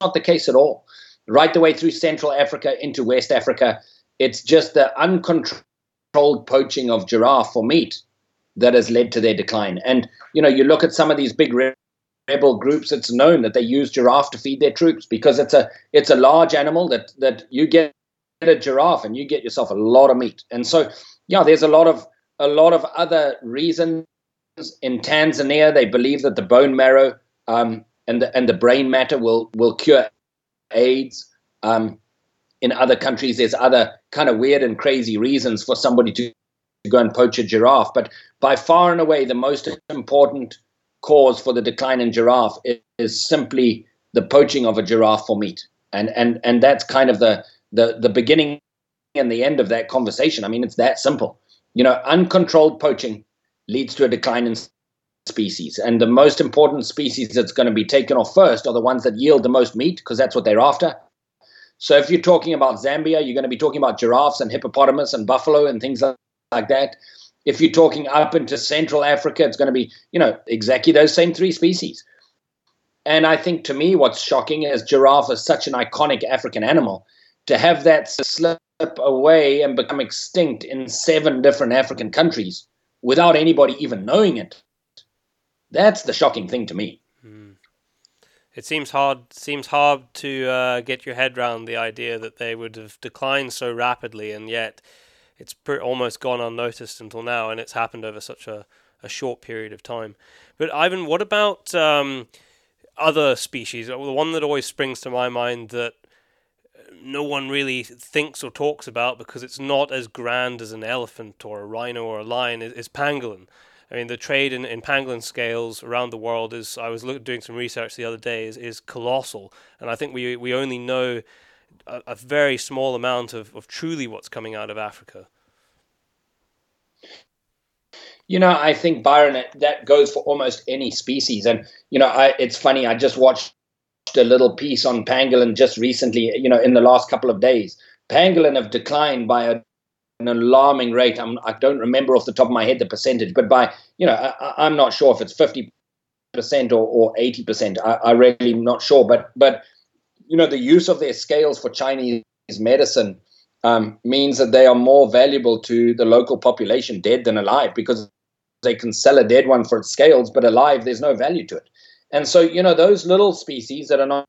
not the case at all. Right the way through Central Africa into West Africa, it's just the uncontrolled poaching of giraffe for meat that has led to their decline. And you know, you look at some of these big rebel groups. It's known that they use giraffe to feed their troops because it's a it's a large animal that that you get a giraffe and you get yourself a lot of meat. And so, yeah, there's a lot of a lot of other reasons. In Tanzania, they believe that the bone marrow um, and the, and the brain matter will will cure AIDS. Um, in other countries, there's other kind of weird and crazy reasons for somebody to, go and poach a giraffe. But by far and away, the most important cause for the decline in giraffe is, is simply the poaching of a giraffe for meat, and and and that's kind of the the the beginning and the end of that conversation. I mean, it's that simple. You know, uncontrolled poaching leads to a decline in species, and the most important species that's going to be taken off first are the ones that yield the most meat because that's what they're after. So if you're talking about Zambia, you're going to be talking about giraffes and hippopotamus and buffalo and things like, that. If you're talking up into Central Africa, it's going to be, you know, exactly those same three species. And I think to me, what's shocking is giraffe is such an iconic African animal. To have that slip away and become extinct in seven different African countries without anybody even knowing it, that's the shocking thing to me. Mm. It seems hard. Seems hard to uh, get your head around the idea that they would have declined so rapidly, and yet it's per- almost gone unnoticed until now, and it's happened over such a, a short period of time. But Ivan, what about um, other species. The one that always springs to my mind that no one really thinks or talks about because it's not as grand as an elephant or a rhino or a lion is, is pangolin. I mean, the trade in, in pangolin scales around the world is, I was look, doing some research the other day, is, is colossal. And I think we, we only know a, a very small amount of, of truly what's coming out of Africa. You know, I think Byron that goes for almost any species, and you know, I, it's funny. I just watched a little piece on pangolin just recently. You know, in the last couple of days, pangolin have declined by a, an alarming rate. I'm, I do not remember off the top of my head the percentage, but by you know, I, am not sure if it's fifty percent or, or eighty percent. I, I really am not sure, but but you know, the use of their scales for Chinese medicine um, means that they are more valuable to the local population, dead than alive, because they can sell a dead one for its scales, but alive, there's no value to it. And so, you know, those little species that are not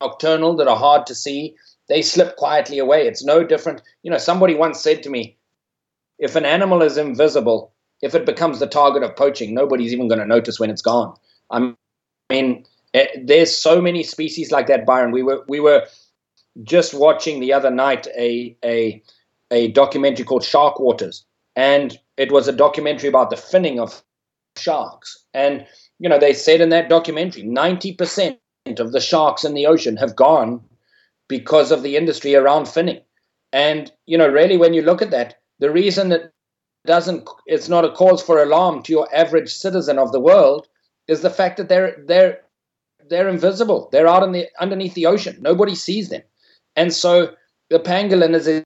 nocturnal, that are hard to see, they slip quietly away. It's no different. You know, somebody once said to me, if an animal is invisible, if it becomes the target of poaching, nobody's even going to notice when it's gone. I mean, eh, there's so many species like that, Byron. We were we were just watching the other night a a a documentary called Shark Waters, and it was a documentary about the finning of sharks. And, you know, they said in that documentary 90% of the sharks in the ocean have gone because of the industry around finning. And, you know, really, when you look at that, the reason that doesn't it's not a cause for alarm to your average citizen of the world is the fact that they're they're they're invisible. They're out in the underneath the ocean. Nobody sees them. And so the pangolin is the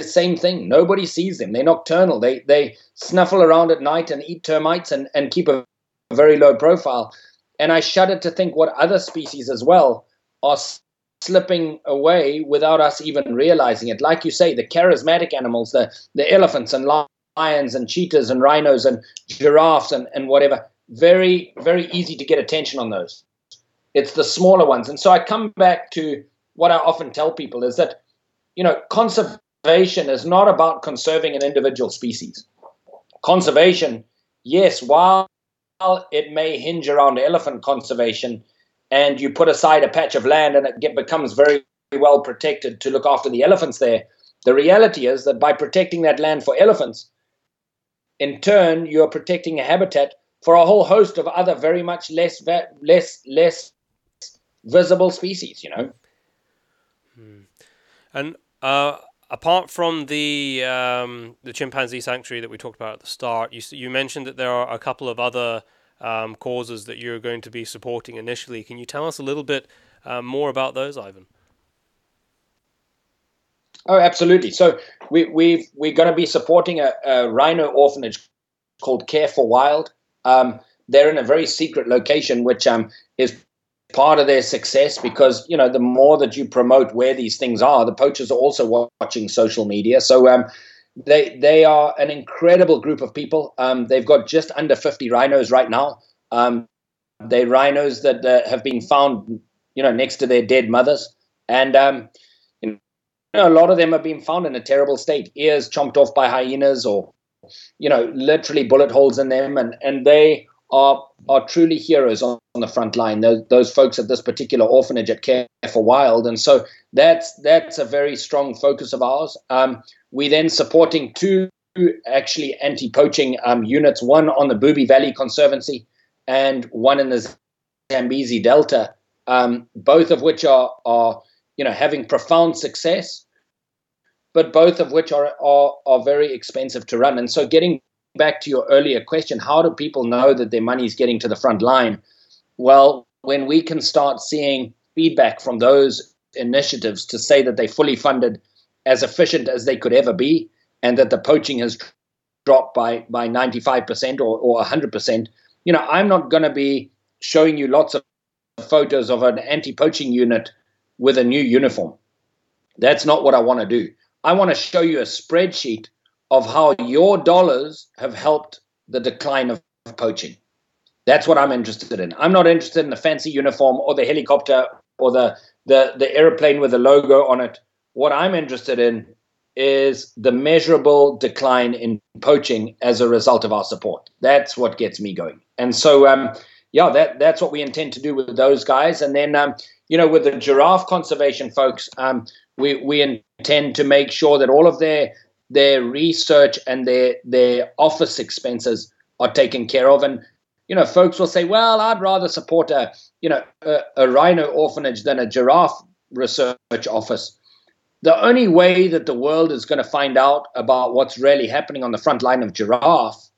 same thing. Nobody sees them. They're nocturnal. They they snuffle around at night and eat termites and, and keep a very low profile. And I shudder to think what other species as well are slipping away without us even realizing it. Like you say, the charismatic animals, the, the elephants and lions and cheetahs and rhinos and giraffes and, and whatever, very, very easy to get attention on those. It's the smaller ones. And so I come back to what I often tell people is that, you know, conservation conservation is not about conserving an individual species. Conservation, yes, while it may hinge around elephant conservation, and you put aside a patch of land and it get, becomes very well protected to look after the elephants there, the reality is that by protecting that land for elephants, in turn, you're protecting a habitat for a whole host of other very much less less less visible species. You know. Hmm. And uh, apart from the um, the chimpanzee sanctuary that we talked about at the start, you you mentioned that there are a couple of other um, causes that you're going to be supporting initially. Can you tell us a little bit uh, more about those, Ivan? Oh, absolutely. So we we we're going to be supporting a, a, rhino orphanage called Care for Wild. Um, they're in a very secret location, which um, is part of their success because you know the more that you promote where these things are, the poachers are also watching social media. So um, they they are an incredible group of people. Um, they've got just under 50 rhinos right now. Um, they're rhinos that uh, have been found, you know, next to their dead mothers, and um, you know, a lot of them have been found in a terrible state, ears chomped off by hyenas or you know, literally bullet holes in them, and and they are are truly heroes on, on the front line. Those, those folks at this particular orphanage at Care for Wild, and so that's that's a very strong focus of ours. Um, we then supporting two actually anti-poaching um, units, one on the Bubye Valley Conservancy and one in the Zambezi Delta, um, both of which are are you know having profound success, but both of which are, are are very expensive to run. And so, getting back to your earlier question, how do people know that their money is getting to the front line? Well, when we can start seeing feedback from those initiatives to say that they fully funded as efficient as they could ever be, and that the poaching has dropped by by 95% or, or 100%, you know, I'm not going to be showing you lots of photos of an anti-poaching unit with a new uniform. That's not what I want to do. I want to show you a spreadsheet of how your dollars have helped the decline of poaching. That's what I'm interested in. I'm not interested in the fancy uniform or the helicopter or the the the airplane with the logo on it. What I'm interested in is the measurable decline in poaching as a result of our support. That's what gets me going. And so, um, yeah, that that's what we intend to do with those guys. And then, um, you know, with the giraffe conservation folks, um, we we intend to make sure that all of their their research and their their office expenses are taken care of. And you know, folks will say, "Well, I'd rather support a you know a, a rhino orphanage than a giraffe research office." The only way that the world is going to find out about what's really happening on the front line of giraffe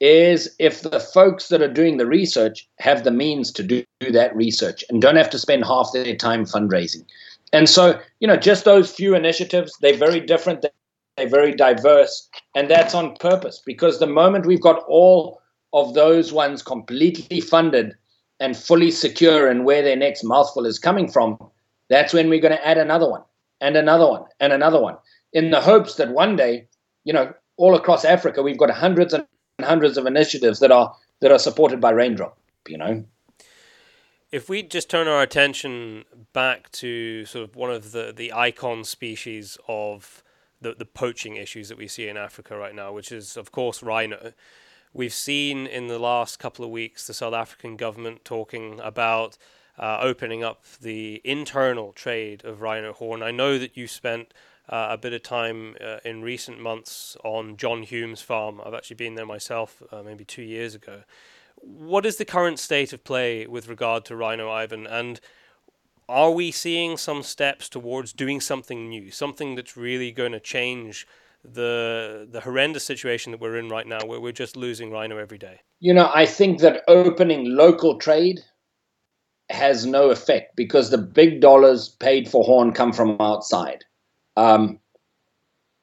is if the folks that are doing the research have the means to do, do that research and don't have to spend half their time fundraising. And so, you know, just those few initiatives, they're very different, very diverse, and that's on purpose because the moment we've got all of those ones completely funded and fully secure and where their next mouthful is coming from, that's when we're going to add another one and another one and another one in the hopes that one day, you know, all across Africa, we've got hundreds and hundreds of initiatives that are that are supported by Raindrop. You know. If we just turn our attention back to sort of one of the, the icon species of the, the poaching issues that we see in Africa right now, which is, of course, rhino. We've seen in the last couple of weeks the South African government talking about uh, opening up the internal trade of rhino horn. I know that you spent uh, a bit of time uh, in recent months on John Hume's farm. I've actually been there myself uh, maybe two years ago. What is the current state of play with regard to rhino, Ivan? And are we seeing some steps towards doing something new, something that's really going to change the the horrendous situation that we're in right now, where we're just losing rhino every day? You know, I think that opening local trade has no effect because the big dollars paid for horn come from outside. Um,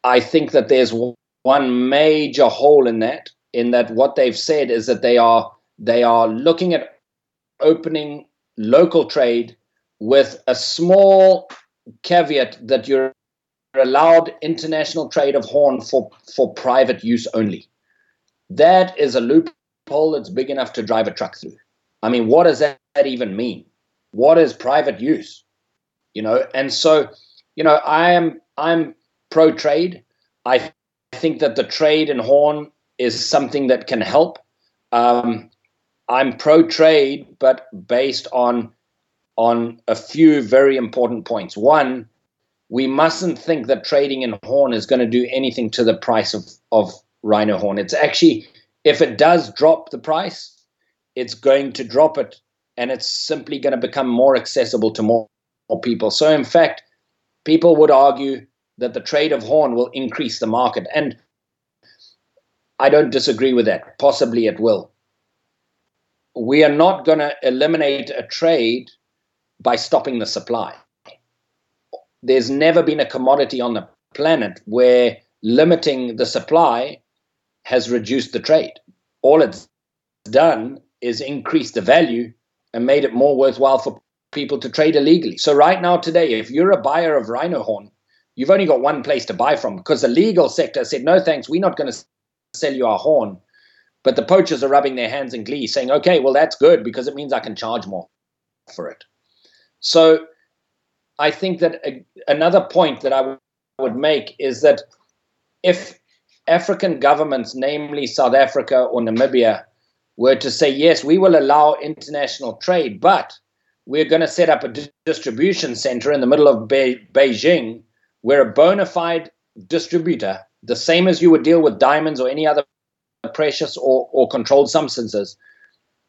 I think that there's one major hole in that. In that, what they've said is that they are they are looking at opening local trade with a small caveat that you're allowed international trade of horn for for private use only. That is a loophole that's big enough to drive a truck through. I mean, what does that even mean? What is private use? You know, and so, you know, I am I'm pro trade. I think that the trade in horn is something that can help. Um, I'm pro trade, but based on on a few very important points. One, we mustn't think that trading in horn is going to do anything to the price of, of rhino horn. It's actually, if it does drop the price, it's going to drop it and it's simply going to become more accessible to more, more people. So, in fact, people would argue that the trade of horn will increase the market. And I don't disagree with that. Possibly it will. We are not going to eliminate a trade by stopping the supply. There's never been a commodity on the planet where limiting the supply has reduced the trade. All it's done is increase the value and made it more worthwhile for people to trade illegally. So right now, today, if you're a buyer of rhino horn, you've only got one place to buy from because the legal sector said, no, thanks, we're not going to sell you our horn. But the poachers are rubbing their hands in glee, saying, okay, well, that's good because it means I can charge more for it. So I think that a, another point that I w- would make is that if African governments, namely South Africa or Namibia, were to say, yes, we will allow international trade, but we're going to set up a di- distribution center in the middle of Be- Beijing where a bona fide distributor, the same as you would deal with diamonds or any other precious or, or controlled substances,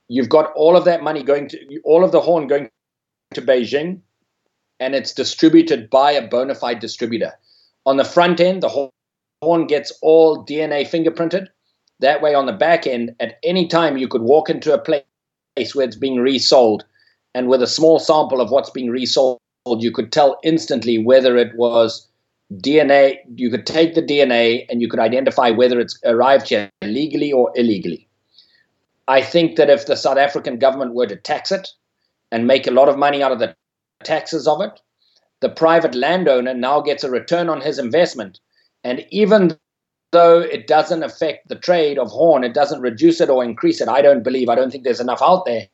you've got all of that money going to all of the horn going to Beijing, and it's distributed by a bona fide distributor. On the front end, the horn gets all DNA fingerprinted. That way, on the back end, at any time, you could walk into a place where it's being resold, and with a small sample of what's being resold, you could tell instantly whether it was DNA. You could take the DNA and you could identify whether it's arrived here legally or illegally. I think that if the South African government were to tax it and make a lot of money out of the taxes of it, the private landowner now gets a return on his investment. And even though it doesn't affect the trade of horn, it doesn't reduce it or increase it. I don't believe, I don't think there's enough out there.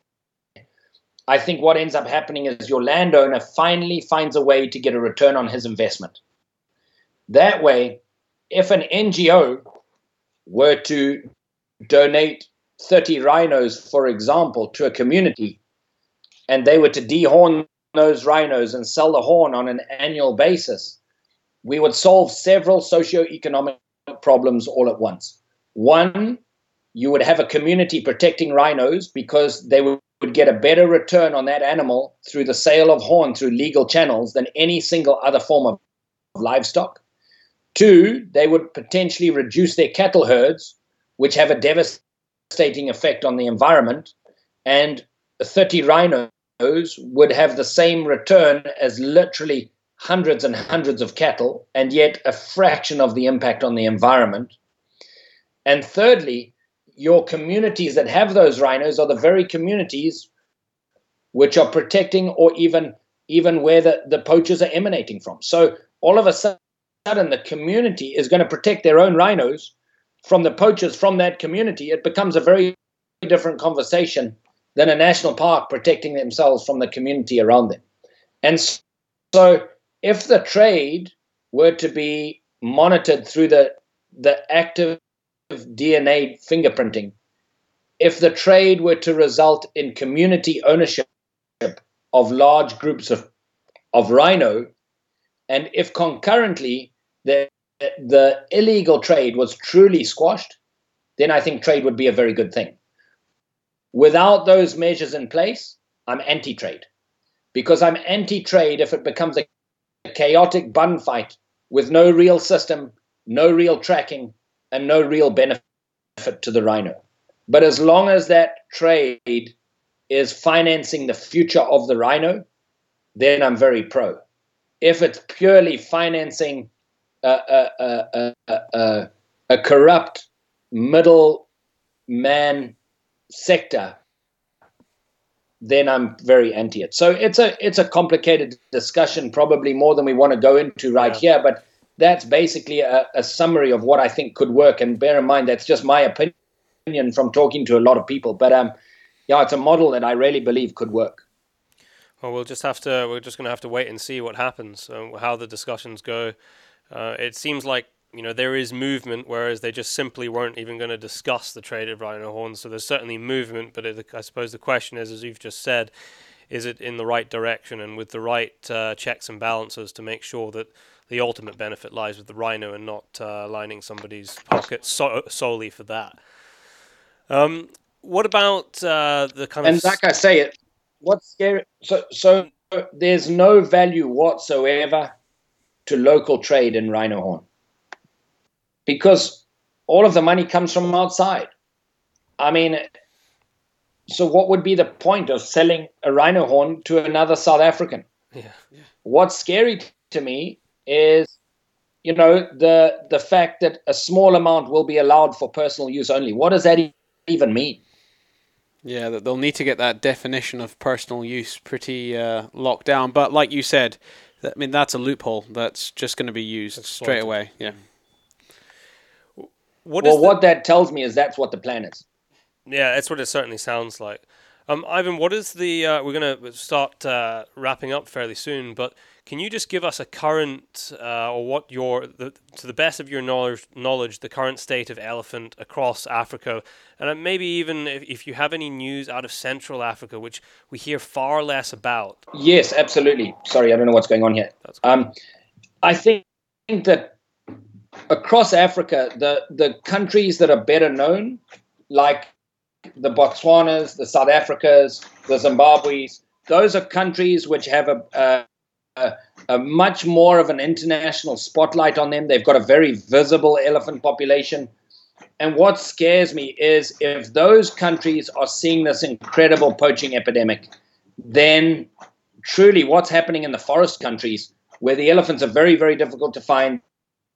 I think what ends up happening is your landowner finally finds a way to get a return on his investment. That way, if an NGO were to donate 30 rhinos, for example, to a community, and they were to dehorn those rhinos and sell the horn on an annual basis, we would solve several socio-economic problems all at once. One, you would have a community protecting rhinos because they would get a better return on that animal through the sale of horn through legal channels than any single other form of livestock. Two, they would potentially reduce their cattle herds, which have a devastating effect on the environment. And 30 rhinos would have the same return as literally hundreds and hundreds of cattle, and yet a fraction of the impact on the environment. And thirdly, your communities that have those rhinos are the very communities which are protecting or even even where the, the poachers are emanating from. So all of a sudden the community is going to protect their own rhinos from the poachers from that community, it becomes a very different conversation than a national park protecting themselves from the community around them. And so, if the trade were to be monitored through the, the active DNA fingerprinting, if the trade were to result in community ownership of large groups of, of rhino, and if concurrently the, the illegal trade was truly squashed, then I think trade would be a very good thing. Without those measures in place, I'm anti trade. Because I'm anti trade if it becomes a chaotic bun fight with no real system, no real tracking, and no real benefit to the rhino. But as long as that trade is financing the future of the rhino, then I'm very pro. If it's purely financing a, a, a, a corrupt middle man sector, then I'm very anti it. So it's a it's a complicated discussion, probably more than we want to go into right yeah. here. But that's basically a, a, summary of what I think could work. And bear in mind that's just my opinion from talking to a lot of people. But um, yeah, it's a model that I really believe could work. Well, we'll just have to we're just going to have to wait and see what happens, uh, how the discussions go. Uh, it seems like you know there is movement, whereas they just simply weren't even going to discuss the trade of rhino Horn. So there's certainly movement, but it, I suppose the question is, as you've just said, is it in the right direction and with the right uh, checks and balances to make sure that the ultimate benefit lies with the rhino and not uh, lining somebody's pocket so- solely for that. Um, what about uh, the kind and of and like I say, it what's scary? So so there's no value whatsoever to local trade in rhino horn because all of the money comes from outside. I mean, so what would be the point of selling a rhino horn to another South African? Yeah. yeah. What's scary to me is, you know, the the fact that a small amount will be allowed for personal use only. What does that even mean? Yeah, that they'll need to get that definition of personal use pretty uh, locked down. But like you said, I mean, that's a loophole that's just going to be used that's straight away. Yeah. What well, what that tells me is that's what the plan is. Yeah, that's what it certainly sounds like. Um, Ivan, what is the? Uh, we're going to start uh, wrapping up fairly soon, but can you just give us a current, uh, or what your, the, to the best of your knowledge, knowledge, the current state of elephant across Africa, and maybe even if, if you have any news out of Central Africa, which we hear far less about. Yes, absolutely. Sorry, I don't know what's going on here. Um, I think that across Africa, the the countries that are better known, like the Botswanas, the South Africas, the Zimbabwe's. Those are countries which have a, a, a, much more of an international spotlight on them. They've got a very visible elephant population. And what scares me is if those countries are seeing this incredible poaching epidemic, then truly what's happening in the forest countries, where the elephants are very, very difficult to find,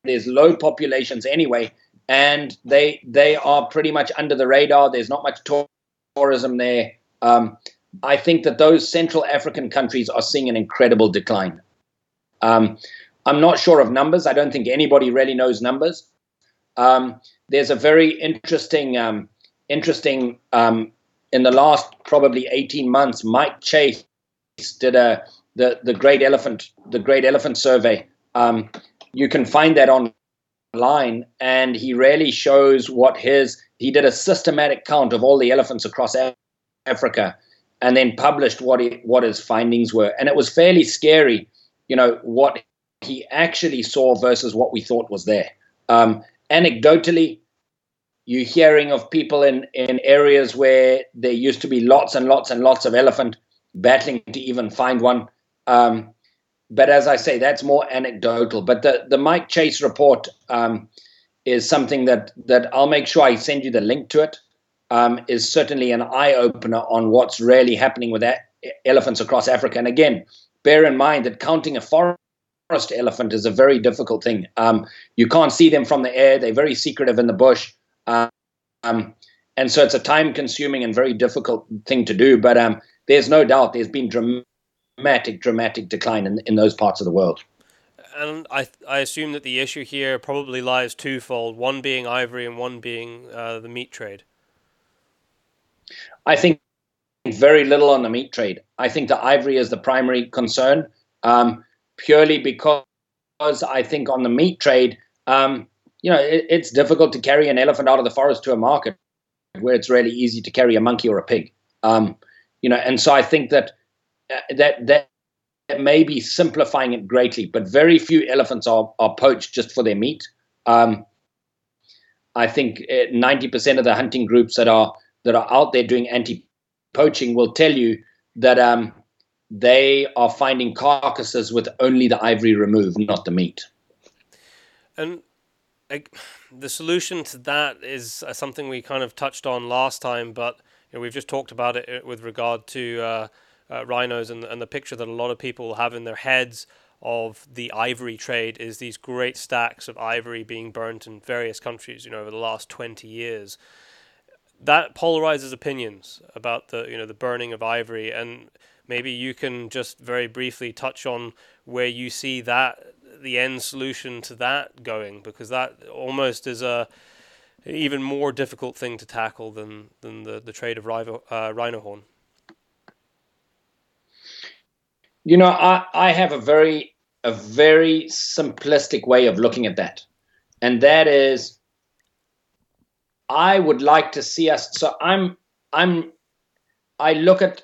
there's low populations anyway, and they they are pretty much under the radar. There's not much tourism there. Um, I think that those Central African countries are seeing an incredible decline. Um, I'm not sure of numbers. I don't think anybody really knows numbers. Um, there's a very interesting, um, interesting um, in the last probably 18 months. Mike Chase did a the the Great Elephant the Great Elephant Survey. You can find that online. and he really shows what his he did a systematic count of all the elephants across Africa and then published what he, what his findings were and it was fairly scary you know what he actually saw versus what we thought was there um, anecdotally you're hearing of people in in areas where there used to be lots and lots and lots of elephant battling to even find one um, but as I say, that's more anecdotal. But the, the Mike Chase report um, is something that, that I'll make sure I send you the link to it. Um, is certainly an eye opener on what's really happening with elephants across Africa. And again, bear in mind that counting a forest elephant is a very difficult thing. Um, you can't see them from the air; they're very secretive in the bush, um, and so it's a time-consuming and very difficult thing to do. But um, there's no doubt there's been dramatic dramatic, dramatic decline in, in those parts of the world. And I, I assume that the issue here probably lies twofold one being ivory and one being uh, the meat trade. I think very little on the meat trade. I think the ivory is the primary concern, um, purely because I think on the meat trade, um, you know, it, it's difficult to carry an elephant out of the forest to a market where it's really easy to carry a monkey or a pig. Um, you know, and so I think that that that may be simplifying it greatly, but very few elephants are, are poached just for their meat. Um, I think uh, ninety percent of the hunting groups that are that are out there doing anti-poaching will tell you that um, they are finding carcasses with only the ivory removed, not the meat. And like, the solution to that is uh, something we kind of touched on last time, but you know, we've just talked about it uh, with regard to. Uh, uh, rhinos and, and the picture that a lot of people have in their heads of the ivory trade is these great stacks of ivory being burnt in various countries, you know, over the last 20 years. That polarizes opinions about the, you know, the burning of ivory and maybe you can just very briefly touch on where you see that the end solution to that going because that almost is a even more difficult thing to tackle than than the, the trade of rhino, uh, rhino horn. You know, I, I have a very a very simplistic way of looking at that. And that is I would like to see us so I'm I'm I look at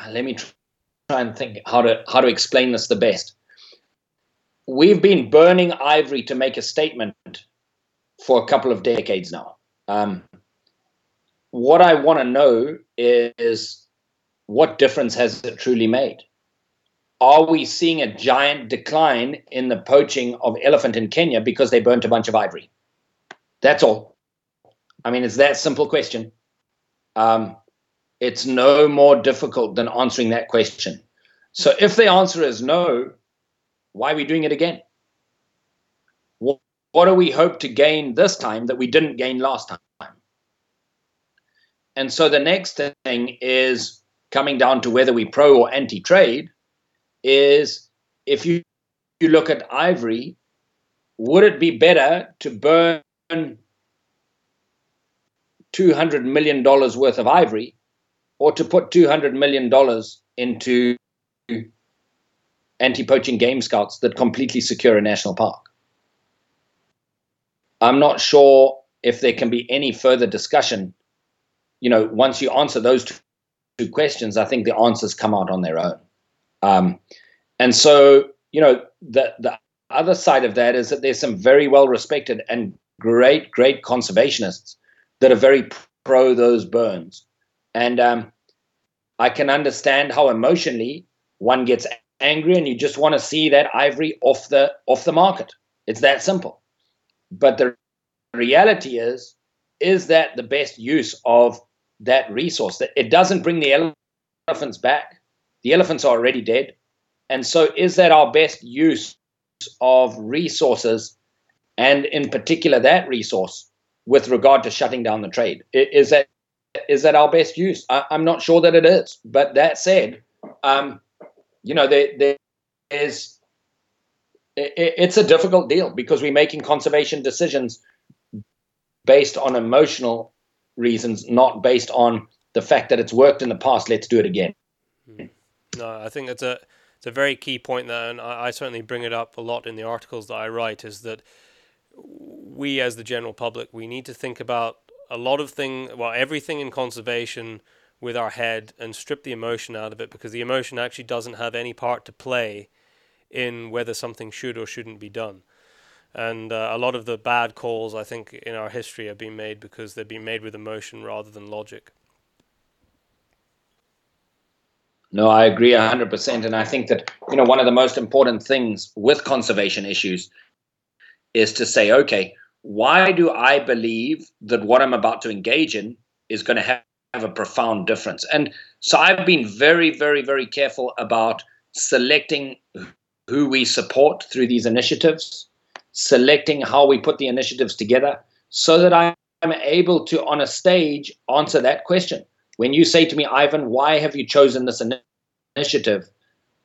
uh, let me try and think how to how to explain this the best. We've been burning ivory to make a statement for a couple of decades now. Um, what I want to know is what difference has it truly made? Are we seeing a giant decline in the poaching of elephant in Kenya because they burnt a bunch of ivory? That's all. I mean, it's that simple question. Um, it's no more difficult than answering that question. So if the answer is no, why are we doing it again? What, what do we hope to gain this time that we didn't gain last time? And so the next thing is coming down to whether we pro or anti trade is if you, you look at ivory, would it be better to burn $200 million worth of ivory or to put $200 million into anti poaching game scouts that completely secure a national park. I'm not sure if there can be any further discussion. You know, once you answer those two, two questions, I think the answers come out on their own. Um, and so, you know, the the other side of that is that there's some very well respected and great, great conservationists that are very pro those burns. And um, I can understand how emotionally one gets angry and you just want to see that ivory off the off the market. It's that simple. But the reality is, is that the best use of that resource? That it doesn't bring the elephants back. The elephants are already dead. And so is that our best use of resources and in particular that resource with regard to shutting down the trade? Is that is that our best use? I, am not sure that it is. But that said, um, you know, there, there is it, it's a difficult deal because we're making conservation decisions based on emotional reasons, not based on the fact that it's worked in the past. Let's do it again. Hmm. No, I think it's a it's a very key point there, and I, I certainly bring it up a lot in the articles that I write. Is that we, as the general public, we need to think about a lot of thing, well, everything in conservation with our head and strip the emotion out of it because the emotion actually doesn't have any part to play in whether something should or shouldn't be done. And uh, a lot of the bad calls, I think, in our history have been made because they've been made with emotion rather than logic. No, I agree 100%. And I think that, you know, one of the most important things with conservation issues is to say, okay, why do I believe that what I'm about to engage in is going to have, have a profound difference? And so I've been very, very, very careful about selecting who we support through these initiatives, selecting how we put the initiatives together, so that I'm able to, on a stage, answer that question. When you say to me, Ivan, why have you chosen this initiative?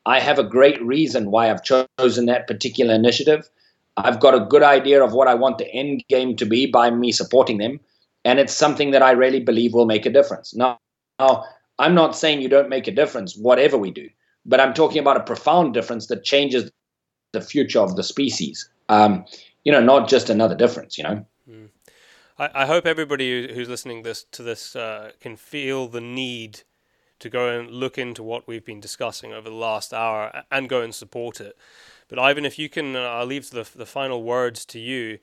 I have a great reason why I've chosen that particular initiative. I've got a good idea of what I want the end game to be by me supporting them. And it's something that I really believe will make a difference. Now, now, I'm not saying you don't make a difference, whatever we do, but I'm talking about a profound difference that changes the future of the species. Um, you know, not just another difference, you know. I, I, hope everybody who's listening this to this uh, can feel the need to go and look into what we've been discussing over the last hour and go and support it. But Ivan, if you can, uh, I'll leave the the final words to you.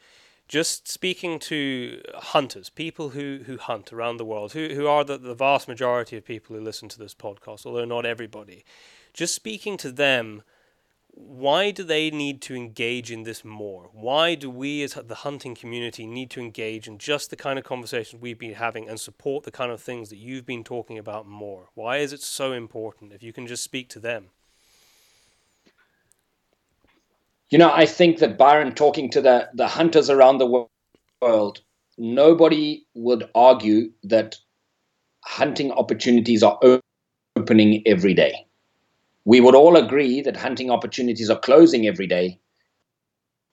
Just speaking to hunters, people who, who hunt around the world, who who are the, the vast majority of people who listen to this podcast, although not everybody. Just speaking to them, why do they need to engage in this more? Why do we, as the hunting community, need to engage in just the kind of conversations we've been having and support the kind of things that you've been talking about more? Why is it so important? If you can just speak to them. You know, I think that Byron talking to the, the hunters around the world, nobody would argue that hunting opportunities are opening every day. We would all agree that hunting opportunities are closing every day.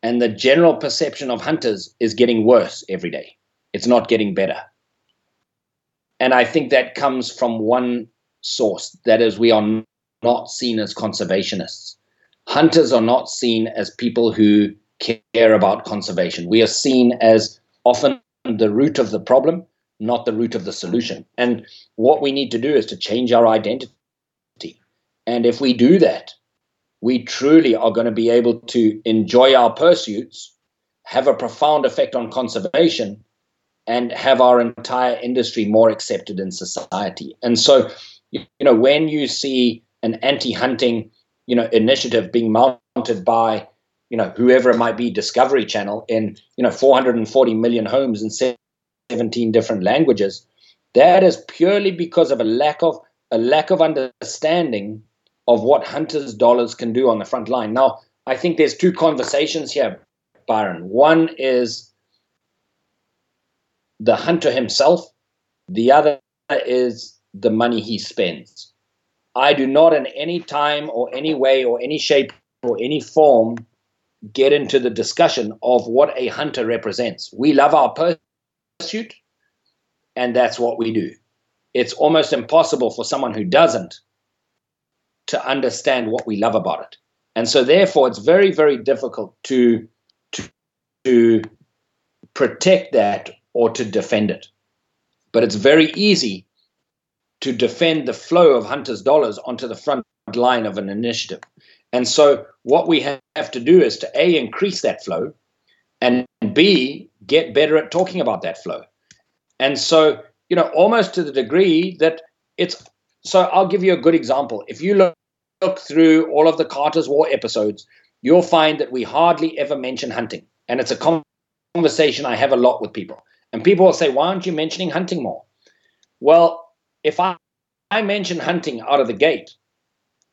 And the general perception of hunters is getting worse every day. It's not getting better. And I think that comes from one source that is, we are not seen as conservationists hunters are not seen as people who care about conservation. We are seen as often the root of the problem, not the root of the solution. And what we need to do is to change our identity. And if we do that, we truly are going to be able to enjoy our pursuits, have a profound effect on conservation, and have our entire industry more accepted in society. And so, you know, when you see an anti hunting you know initiative being mounted by you know whoever it might be discovery channel in you know 440 million homes in 17 different languages that is purely because of a lack of a lack of understanding of what hunters dollars can do on the front line now i think there's two conversations here byron one is the hunter himself the other is the money he spends I do not in any time or any way or any shape or any form get into the discussion of what a hunter represents. We love our pursuit, and that's what we do. it's almost impossible for someone who doesn't to understand what we love about it. And so, therefore, it's very, very difficult to, to, to protect that or to defend it. But it's very easy to defend the flow of hunters' dollars onto the front line of an initiative. And so, what we have to do is to A, increase that flow, and B, get better at talking about that flow. And so, you know, almost to the degree that it's so I'll give you a good example. If you look, look through all of the Carter's War episodes, you'll find that we hardly ever mention hunting. And it's a conversation I have a lot with people. And people will say, Why aren't you mentioning hunting more? Well, if I, I mention hunting out of the gate,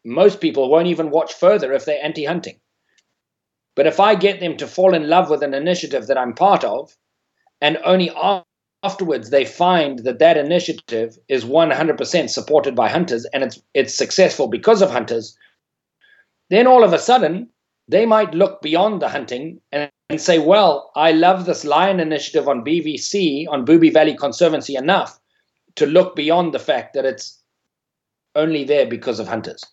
most people won't even watch further if they're anti hunting. But if I get them to fall in love with an initiative that I'm part of, and only afterwards they find that that initiative is 100% supported by hunters and it's it's successful because of hunters, then all of a sudden they might look beyond the hunting and, and say, well, I love this lion initiative on BVC on Bubye Valley Conservancy enough to look beyond the fact that it's only there because of hunters.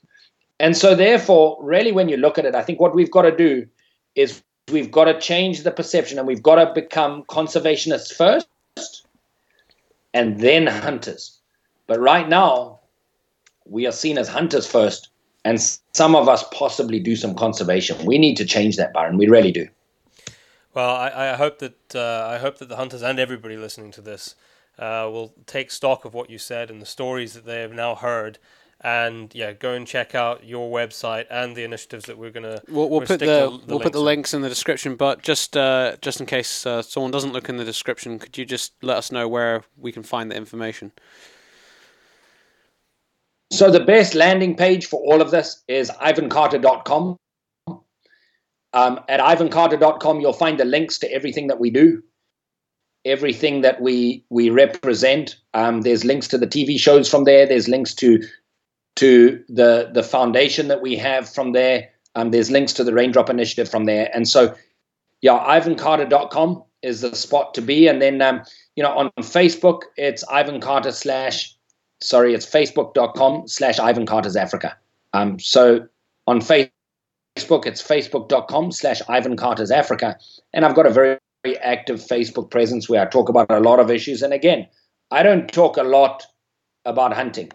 And so, therefore, really, when you look at it, I think what we've got to do is we've got to change the perception and we've got to become conservationists first and then hunters. But right now, we are seen as hunters first, and some of us possibly do some conservation. We need to change that, Byron. We really do. Well, I, I hope that uh, I hope that the hunters and everybody listening to this uh, will take stock of what you said and the stories that they have now heard and yeah, go and check out your website and the initiatives that we're gonna. We'll, we'll put the, the we'll put the links in the description, but just uh, just in case uh, someone doesn't look in the description, could you just let us know where we can find the information? So the best landing page for all of this is ivancarter.com. Um, at ivancarter.com, you'll find the links to everything that we do, everything that we we represent. Um, there's links to the TV shows from there. There's links to to the the foundation that we have from there. Um, there's links to the Raindrop Initiative from there, and so yeah, ivancarter.com is the spot to be. And then um, you know on Facebook, it's Ivan Carter slash sorry, it's facebook.com slash Ivan Carter's Africa. Um, so on Facebook, it's facebook.com slash Ivan Carter's Africa, and I've got a very, very active Facebook presence where I talk about a lot of issues. And again, I don't talk a lot about hunting.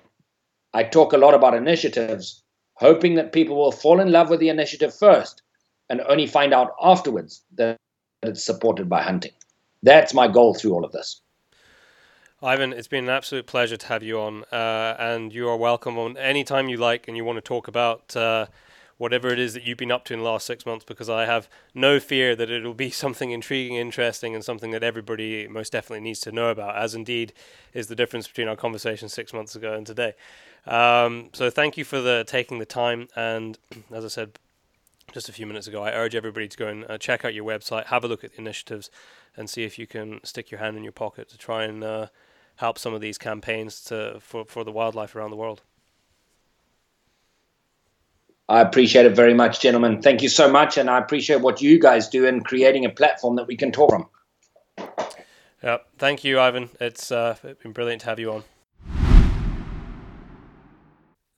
I talk a lot about initiatives, hoping that people will fall in love with the initiative first and only find out afterwards that it's supported by hunting. That's my goal through all of this. Ivan, it's been an absolute pleasure to have you on, uh, and you are welcome on any time you like and you want to talk about uh, whatever it is that you've been up to in the last six months, because I have no fear that it'll be something intriguing, interesting, and something that everybody most definitely needs to know about, as indeed is the difference between our conversation six months ago and today. Um, so thank you for the taking the time. And as I said just a few minutes ago, I urge everybody to go and uh, check out your website, have a look at the initiatives, and see if you can stick your hand in your pocket to try and uh, help some of these campaigns to for for the wildlife around the world. I appreciate it very much, gentlemen. Thank you so much, and I appreciate what you guys do in creating a platform that we can talk from. Yeah, thank you, Ivan. It's uh, been brilliant to have you on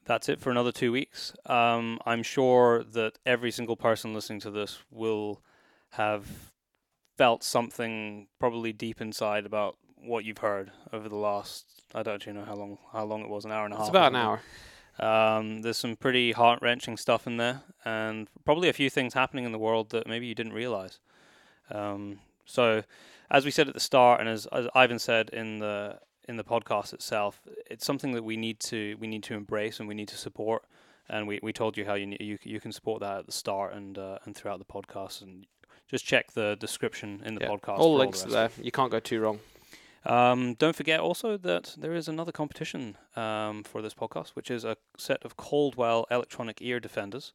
that's it for another two weeks. Um, I'm sure that every single person listening to this will have felt something probably deep inside about what you've heard over the last. I don't actually know how long how long it was an hour and a half. It's about an hour. Um, there's some pretty heart wrenching stuff in there, and probably a few things happening in the world that maybe you didn't realize. Um, so, as we said at the start, and as, as Ivan said in the in the podcast itself, it's something that we need to we need to embrace and we need to support. And we, we told you how you you you can support that at the start and uh, and throughout the podcast. And just check the description in the yeah, podcast. All links all the there. You can't go too wrong. Um, don't forget also that there is another competition um, for this podcast, which is a set of Caldwell electronic ear defenders.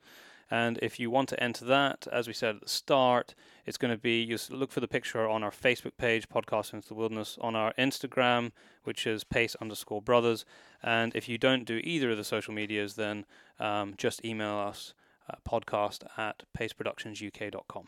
And if you want to enter that, as we said at the start, it's going to be you look for the picture on our Facebook page, Podcast into the Wilderness, on our Instagram, which is Pace underscore Brothers. And if you don't do either of the social medias, then um, just email us uh, podcast at paceproductionsuk.com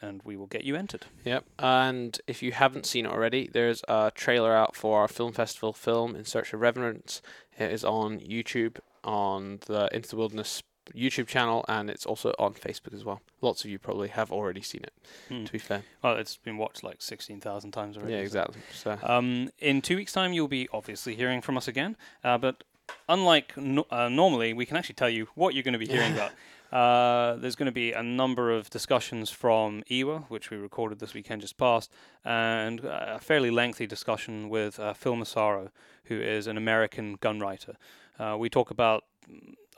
and we will get you entered. Yep. And if you haven't seen it already, there's a trailer out for our film festival film In Search of Reverence. It is on YouTube, on the Into the Wilderness YouTube channel, and it's also on Facebook as well. Lots of you probably have already seen it. Hmm. To be fair. Well, it's been watched like sixteen thousand times already. Yeah, exactly. So Um, in two weeks' time, you'll be obviously hearing from us again. Uh, but unlike no- uh, normally, we can actually tell you what you're going to be hearing about. Uh, there's going to be a number of discussions from IWA, which we recorded this weekend just past, and a fairly lengthy discussion with uh, Phil Massaro, who is an American gun writer. Uh, we talk about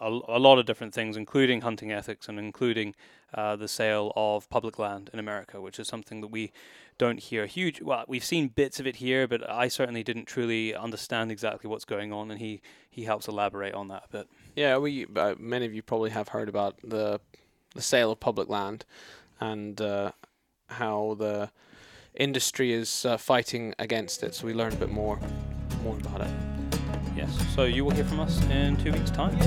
a, a lot of different things, including hunting ethics and including uh, the sale of public land in America, which is something that we don't hear huge. Well, we've seen bits of it here, but I certainly didn't truly understand exactly what's going on, and he he helps elaborate on that a bit. Yeah, we uh, many of you probably have heard about the the sale of public land and uh, how the industry is uh, fighting against it. So we learned a bit more more about it. Yes. So you will hear from us in two weeks' time.